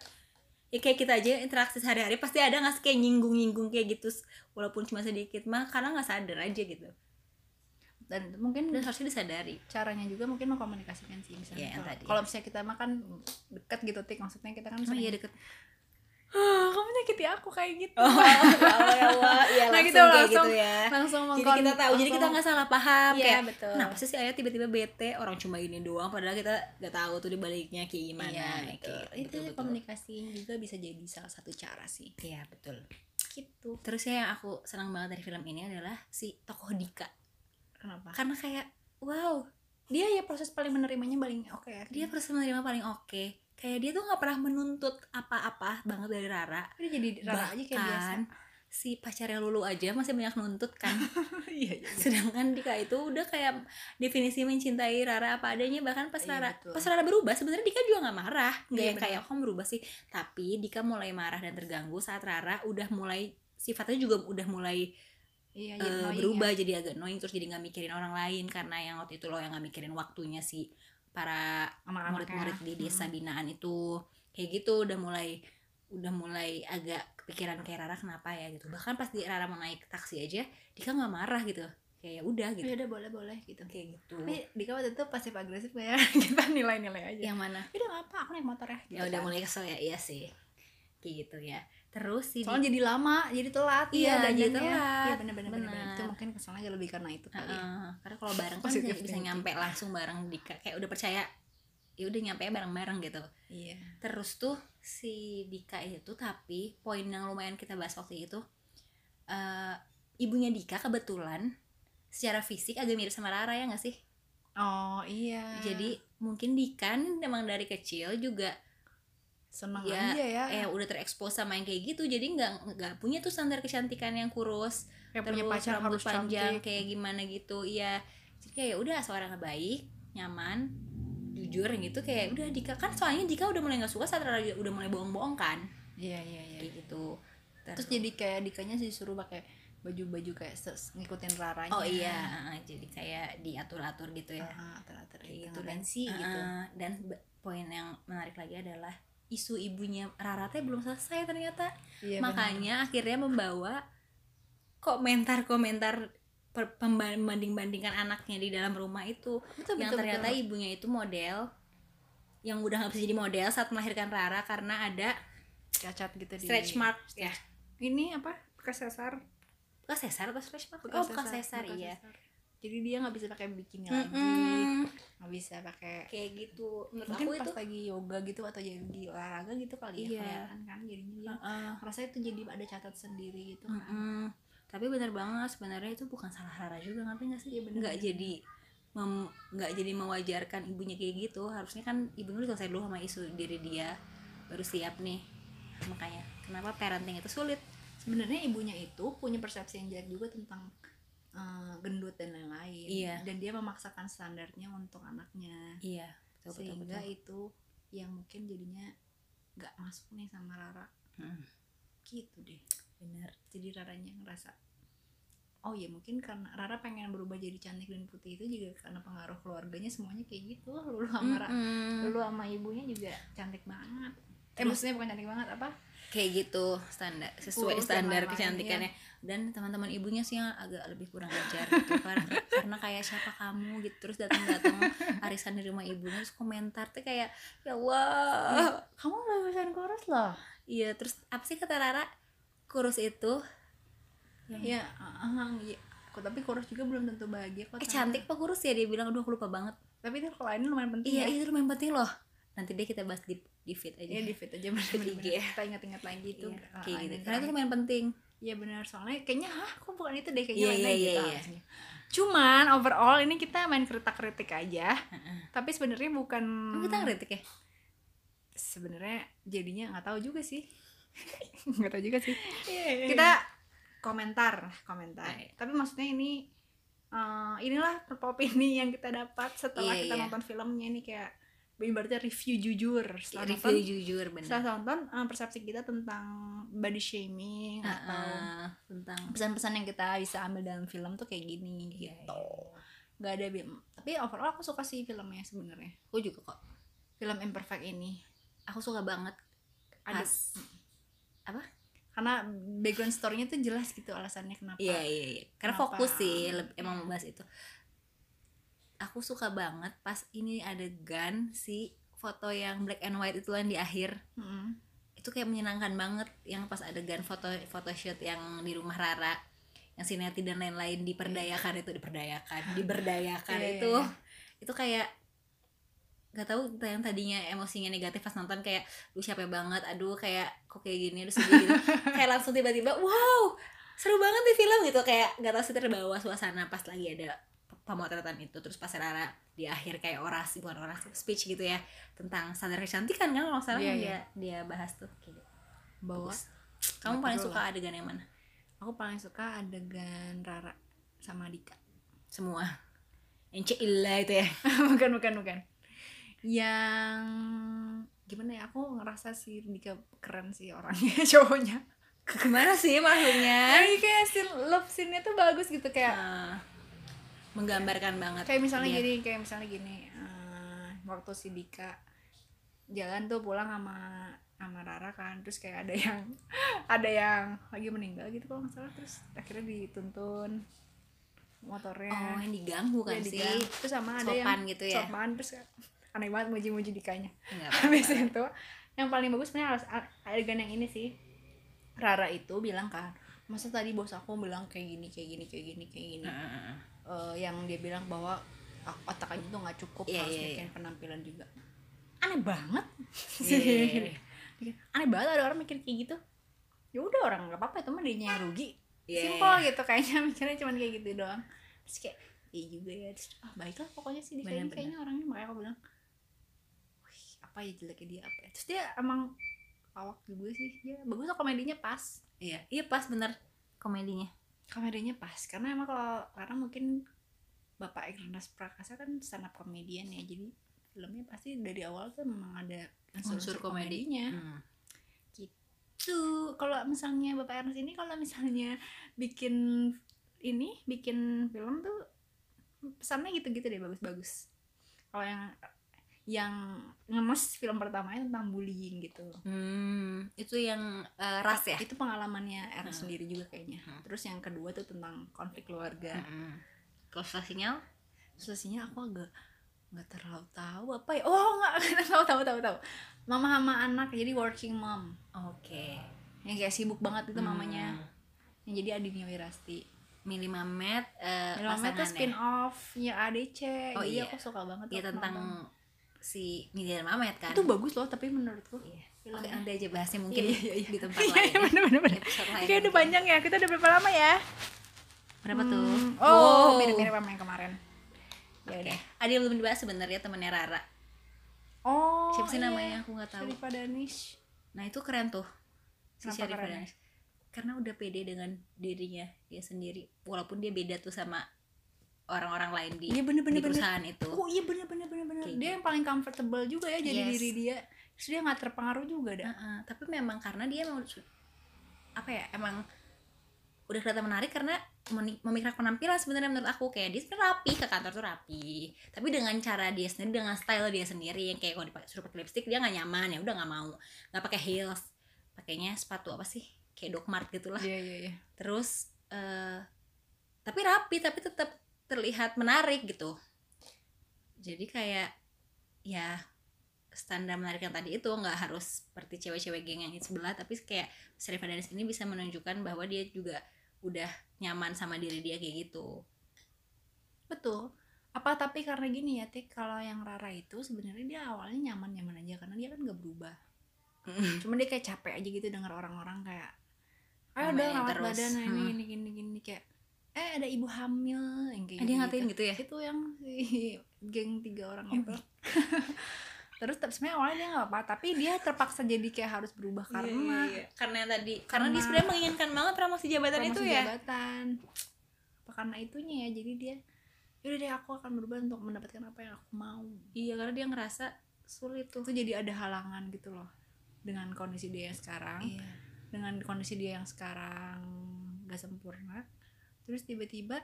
ya kayak kita aja interaksi sehari-hari pasti ada nggak sih kayak nyinggung-nyinggung kayak gitu walaupun cuma sedikit mah karena nggak sadar aja gitu dan itu mungkin dan harusnya disadari. caranya juga mungkin mengkomunikasikan sih misalnya Iya, yang kalau- tadi. kalau misalnya kita makan dekat gitu tik maksudnya kita kan oh iya deket. "Ah, kamu nyakiti aku kayak gitu. Oh ya Allah ya Allah ya Nah, langsung gitu, kayak langsung- gitu ya. langsung jadi kita tahu jadi kita langsung- nggak salah paham Iya, kayak betul. kenapa sih si ayah tiba-tiba bete? Orang cuma ini doang padahal kita nggak tahu tuh dibaliknya kayak gimana iya kayak betul. Gitu. itu Betul, betul. komunikasi juga bisa jadi salah satu cara sih. Iya betul. Gitu. Terus ya yang aku senang banget dari film ini adalah si tokoh Dika kenapa? Karena kayak wow dia ya proses paling menerimanya paling oke ya. Dia proses menerima paling oke. Kayak dia tuh nggak pernah menuntut apa-apa banget dari Rara. Dia jadi rara aja kayak biasa. Bahkan si pacarnya Lulu aja masih banyak nuntut kan. Iya iya. Sedangkan Dika itu udah kayak definisi mencintai Rara apa adanya. Bahkan pas Iya, Rara betul. pas Rara berubah sebenarnya Dika juga nggak marah. Nggak Iya, yang kayak kamu berubah sih. Tapi Dika mulai marah dan terganggu saat Rara udah mulai sifatnya juga udah mulai iya jadi annoying berubah ya. jadi agak annoying terus jadi nggak mikirin orang lain karena yang waktu itu loh yang nggak mikirin waktunya si para murid-murid di desa binaan itu. Kayak gitu udah mulai udah mulai agak kepikiran kayak Rara kenapa ya gitu. Bahkan pas di Rara mau naik taksi aja Dika nggak marah gitu. Kayak ya udah Oh, gitu ya udah boleh boleh gitu. Kayak gitu. Tapi Dika waktu itu pasif agresif ya. Kita nilai-nilai aja. Yang mana? Udah nggak apa aku naik motor ya ya udah mulai kesel ya iya sih. Kayak gitu ya terus si soalnya jadi lama jadi telat Iya, ya jadi dandannya. telat. iya bener-bener bener. Bener. itu mungkin keselnya lebih karena itu kali ya. Heeh, karena kalau bareng kan bisa, bisa nyampe langsung bareng Dika kayak udah percaya ya udah nyampe bareng-bareng gitu iya terus tuh si Dika itu tapi poin yang lumayan kita bahas waktu itu eh ibunya Dika kebetulan secara fisik agak mirip sama Rara ya nggak sih oh iya jadi mungkin Dika nih emang dari kecil juga seneng ya, aja ya. eh udah terekspos sama yang kayak gitu jadi nggak nggak punya tuh standar kecantikan yang kurus. Kayak terus punya pacar rambut harus panjang cantik. kayak gimana gitu iya. Jadi kayak udah asal orangnya baik nyaman jujur gitu kayak udah Dika kan soalnya Dika udah mulai nggak suka saat udah mulai bohong-bohong kan? Iya iya iya. Kayak gitu. Terus jadi kayak Dikanya disuruh pakai baju-baju kayak ses- ngikutin raranya. Oh iya uh, jadi kayak diatur-atur gitu ya. Ah, atur-atur gitu gitu dan fancy uh, gitu dan poin yang menarik lagi adalah isu ibunya Rara teh belum selesai ternyata. Iya, makanya akhirnya membawa komentar-komentar membanding-bandingkan anaknya di dalam rumah itu. Betul, yang betul, ternyata betul. ibunya itu model yang udah nggak bisa jadi model saat melahirkan Rara karena ada cacat gitu di stretch mark ya. Ini apa? Bekas sesar? Atau stretch mark? Bekas oh sesar bekas iya. sesar. Jadi dia nggak bisa pakai bikini lagi Mm-mm. nggak bisa pakai kayak gitu menurut mungkin aku pas itu lagi yoga gitu atau jadi olahraga gitu kali ya Iya. kelihatan kan jadinya dia Heeh. rasanya itu jadi ada catat sendiri gitu kan Mm-mm. tapi benar banget sebenarnya itu bukan salah Rara juga ngerti nggak sih Iya, bener, nggak jadi nggak jadi mewajarkan ibunya kayak gitu harusnya kan ibunya udah selesai dulu sama isu diri dia baru siap nih makanya kenapa parenting itu sulit sebenarnya ibunya itu punya persepsi yang jelek juga tentang eh, gendut dan lain-lain. Iya. dan dia memaksakan standarnya untuk anaknya. Iya betul betul sehingga betul. itu yang mungkin jadinya nggak masuk nih sama Rara. Mm, gitu deh. Benar jadi Raranya ngerasa oh ya mungkin karena Rara pengen berubah jadi cantik dan putih itu juga karena pengaruh keluarganya semuanya kayak gitu. Lulu sama Ra- Mm-mm. Lulu sama ibunya juga cantik banget. Eh maksudnya bukan cantik banget apa? Kayak gitu standar sesuai standar kecantikannya dan teman-teman ibunya sih yang agak lebih kurang ajar gitu karena karena kayak siapa kamu? gitu. Terus datang-datang arisan di rumah ibunya terus komentar tuh kayak ya wah kamu lulusan kurus loh? Iya terus apa sih kata Rara? Kurus itu? Ya ah, ah, iya. Kok tapi kurus juga belum tentu bahagia kok eh cantik apa kurus ya? Dia bilang aduh aku lupa banget. Tapi itu kalau ini lumayan penting iya ya. itu lumayan penting loh. Nanti deh kita bahas di di feed aja. Iya di fit aja Fit IG ya. kita ingat-ingat lagi itu. Iya, kayak gitu. karena itu lumayan penting Iya benar soalnya kayaknya hah kok bukan itu deh kayaknya Iya, lain iya, gitu iya, iya. alasannya. Cuman overall ini kita main kritik-kritik aja. Tapi sebenarnya bukan Emang kita ngeritik ya sebenarnya jadinya nggak tahu juga sih. nggak tahu juga sih. kita Kita komentar, komentar. Iya. Tapi maksudnya ini eh, inilah opini yang kita dapat setelah Iya, kita iya. nonton filmnya ini kayak ibaratnya review jujur setelah review nonton jujur bener. setelah nonton eh, persepsi kita tentang body shaming atau Heeh, tentang pesan-pesan yang kita bisa ambil dalam film tuh kayak gini Iya, gitu nggak ada tapi overall aku suka sih filmnya sebenarnya. Aku juga kok. Film imperfect ini. Aku suka banget. Ada apa? Karena background story-nya tuh jelas gitu alasannya kenapa Iya iya iya. Karena Kenapa? fokus sih emang membahas itu. Aku suka banget pas ini adegan si foto yang black and white itu kan di akhir. Mm-mm. Itu kayak menyenangkan banget yang pas adegan foto photoshoot yang di rumah Rara yang Sineti dan lain-lain diperdayakan itu diperdayakan, diberdayakan Iya, itu. iya, Itu kayak gak tahu yang tadinya emosinya negatif pas nonton kayak lu capek banget aduh kayak kok kayak gini aduh sedih gitu kayak langsung tiba-tiba wow seru banget nih film gitu kayak gak tau sih terbawa suasana pas lagi ada pemotretan itu terus pas Rara di akhir kayak orasi bukan orasi speech gitu ya tentang standar kecantikan kan kalau salah Iya, yang iya. dia dia bahas tuh. Kayak gitu. bawa. Bagus. kamu paling Betul suka adegan yang mana? Aku paling suka adegan Rara sama Dika. Semua. Yang Cila itu ya. Bukan bukan bukan. Yang gimana ya aku ngerasa sih Dika keren sih orangnya cowoknya. Gimana sih maksudnya? Jadi kayak scene, love scene-nya tuh bagus gitu kayak Nah, menggambarkan banget kayak misalnya dia. gini kayak misalnya gini eh, waktu si Dika jalan tuh pulang sama sama Rara kan terus kayak ada yang ada yang lagi meninggal gitu kalau nggak salah terus akhirnya dituntun motornya. Oh yang diganggu kan Iya, sih. digang. terus sama ada yang sopan gitu ya. sopan terus aneh banget muji-muji Dikanya. Nggak habis itu yang paling bagus sebenarnya a- adegan yang ini sih. Rara itu bilang kan masa tadi bos aku bilang kayak gini kayak gini kayak gini kayak gini. Eh, yang dia bilang bahwa ak- otak aja tuh nggak cukup Iya, harus iya, bikin penampilan juga. Aneh banget. Iya, iya, iya. Bikin- aneh banget ada orang mikir kayak gitu. Ya udah orang nggak apa-apa itu mah dia yang rugi. Iya, simpel iya. gitu kayaknya mikirnya cuma kayak gitu doang. Terus kayak iya juga ya. Terus ah baiklah pokoknya sih dia kayaknya orangnya. Makanya aku bilang wih apa ya jeleknya dia apa ya? Terus dia emang awak juga sih. Dia bagus kok komedinya pas. Iya iya pas bener komedinya komedinya pas. Karena emang kalau karena mungkin bapak Ernest Prakasa kan stand up comedian ya. Jadi filmnya pasti dari awal tuh memang ada unsur komedi. komedinya. Hmm. tuh kalau misalnya bapak Ernest ini kalau misalnya bikin ini bikin film tuh pesannya gitu-gitu deh bagus-bagus. Kalau yang yang ngemes film pertamanya tentang bullying gitu Hmm, itu yang eh, ras ya itu pengalamannya Ernest Hmm. sendiri juga kayaknya Hmm. terus yang kedua tuh tentang konflik keluarga Heeh. kalau sinyal Solusinya aku agak nggak terlalu tahu apa ya oh nggak tahu tahu tahu tahu mama sama anak jadi working mom oke yang kayak sibuk banget itu mamanya Hmm. yang jadi Adinia Wirasti Mili Mamet eh, Mama itu pasangannya. spin offnya ADC Oh, jadi iya. aku suka banget ya tentang. Si dan Mamet kan itu bagus loh tapi menurutku Iya. filmnya. Oke, nanti aja bahasnya mungkin Iya, iya, iya. di tempat Iya, lain. iya, ya. bener, bener, bener. Oke udah panjang ya kita udah berapa lama ya Berapa tuh? Hmm, oh mirip-mirip sama yang kemarin ya udah Ada yang belum dibahas sebenarnya temannya Rara. oh Siapa sih iya. namanya? Aku nggak tahu. Syarifah Danish Nah itu keren tuh. Si Syarifah keren? Danish. Karena udah pede dengan dirinya dia sendiri. Walaupun dia beda tuh sama orang-orang lain di, Iya, bener, bener, di bener. perusahaan itu. Oh iya bener Dia gitu. yang paling comfortable juga ya jadi Yes. diri dia. Terus dia nggak terpengaruh juga dah. Heeh, tapi memang karena dia emang su- apa ya emang udah kelihatan menarik karena memikirkan penampilan sebenarnya menurut aku kayak dia sebenarnya rapi ke kantor tuh rapi tapi dengan cara dia sendiri dengan style dia sendiri yang kayak kalau dipakai suruh pakai lipstick dia nggak nyaman ya udah nggak mau nggak pakai heels pakainya sepatu apa sih kayak dogmart gitulah Iya iya iya. terus eh tapi rapi tapi tetap terlihat menarik gitu jadi kayak ya standar menarik yang tadi itu nggak harus seperti cewek-cewek geng yang sebelah tapi kayak Sherifah Danis ini bisa menunjukkan bahwa dia juga udah nyaman sama diri dia kayak gitu Betul. Apa tapi karena gini ya, Tik, kalau yang Rara itu sebenarnya dia awalnya nyaman-nyaman aja karena dia kan gak berubah. Cuma dia kayak capek aja gitu denger orang-orang kayak ayo dong rawat badan nah, ini Hmm. gini gini gini kayak eh ada ibu hamil yang kayak Ah, dia ngatain gitu ya? itu yang si geng tiga orang itu terus tapi sebenarnya awalnya dia nggak apa tapi dia terpaksa jadi kayak harus berubah karena Iya, iya, karena yang tadi karena, dia Karena- sebenarnya menginginkan banget promosi jabatan itu promosi ya? jabatan. Apa karena itunya ya jadi dia yaudah deh aku akan berubah untuk mendapatkan apa yang aku mau. Iya karena dia ngerasa sulit tuh. Itu jadi ada halangan gitu loh dengan kondisi dia yang sekarang. Iya. Dengan kondisi dia yang sekarang gak sempurna terus tiba-tiba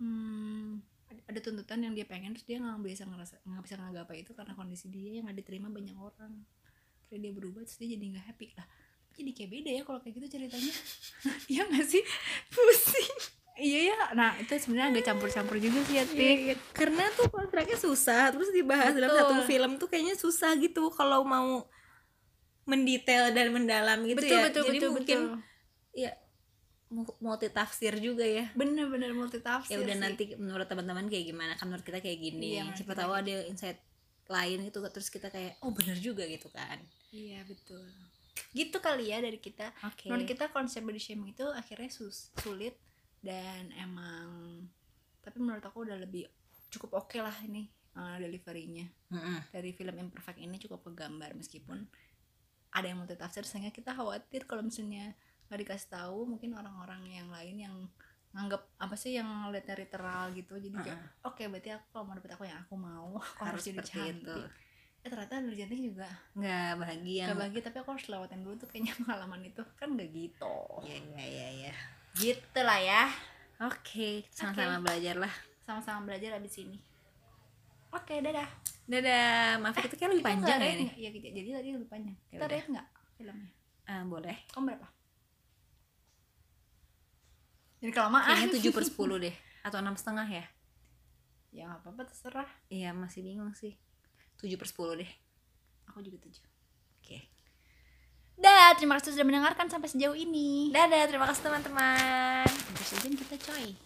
hmm, ada- tuntutan yang dia pengen terus dia nggak bisa ngerasa nggak bisa ngagapai itu karena kondisi dia yang nggak diterima banyak orang. Kayak dia berubah terus dia jadi nggak happy. Lah jadi kayak beda ya kalau kayak gitu ceritanya? Iya nggak sih? Pusing. Iya ya nah itu sebenarnya agak campur-campur juga sih ya. Iya, karena tuh kontraknya susah terus dibahas dalam Betul. satu film tuh kayaknya susah gitu kalau mau mendetail dan mendalam gitu betul ya. betul jadi betul mungkin betul. ya multi tafsir juga ya. Bener-bener multi tafsir ya udah sih. nanti menurut teman-teman kayak gimana? Kan menurut kita kayak gini. Iya, siapa tahu gitu. ada insight lain gitu terus kita kayak oh bener juga gitu kan. Iya betul. Gitu kali ya dari kita. Oke. Menurut kita konsep body shaming itu akhirnya sus sulit dan emang tapi menurut aku udah lebih cukup oke lah ini uh, deliverynya. Dari film imperfect ini cukup kegambar meskipun ada yang multi tafsir sehingga kita khawatir kalau misalnya nggak dikasih tahu mungkin orang-orang yang lain yang nganggap apa sih yang ngeliatnya literal gitu. Jadi kayak oke berarti aku kalau mau dapet aku yang aku mau aku harus, harus jadi cantik itu. eh ternyata dari cantik juga nggak bahagia gak bahagia tapi aku harus lewatin dulu tuh kayaknya pengalaman itu. Kan gak gitu. Ya ya ya ya gitu lah ya. Oke sama-sama belajar lah. Sama-sama belajar abis ini. Oke dadah. Dadah. Maaf kita kayak lebih Kita panjang nggak ya ini. nggak? Iya, gitu. jadi tadi lebih panjang. Ya kita rate nggak filmnya? Ah, boleh. Kamu berapa jadi kelamaan. Kayaknya tujuh per sepuluh deh atau enam setengah ya. Ya nggak apa-apa terserah. Iya masih bingung sih. Tujuh per sepuluh deh. Aku juga tujuh. Oke. Dah terima kasih sudah mendengarkan sampai sejauh ini. Dadah terima kasih teman-teman. Aja kita coy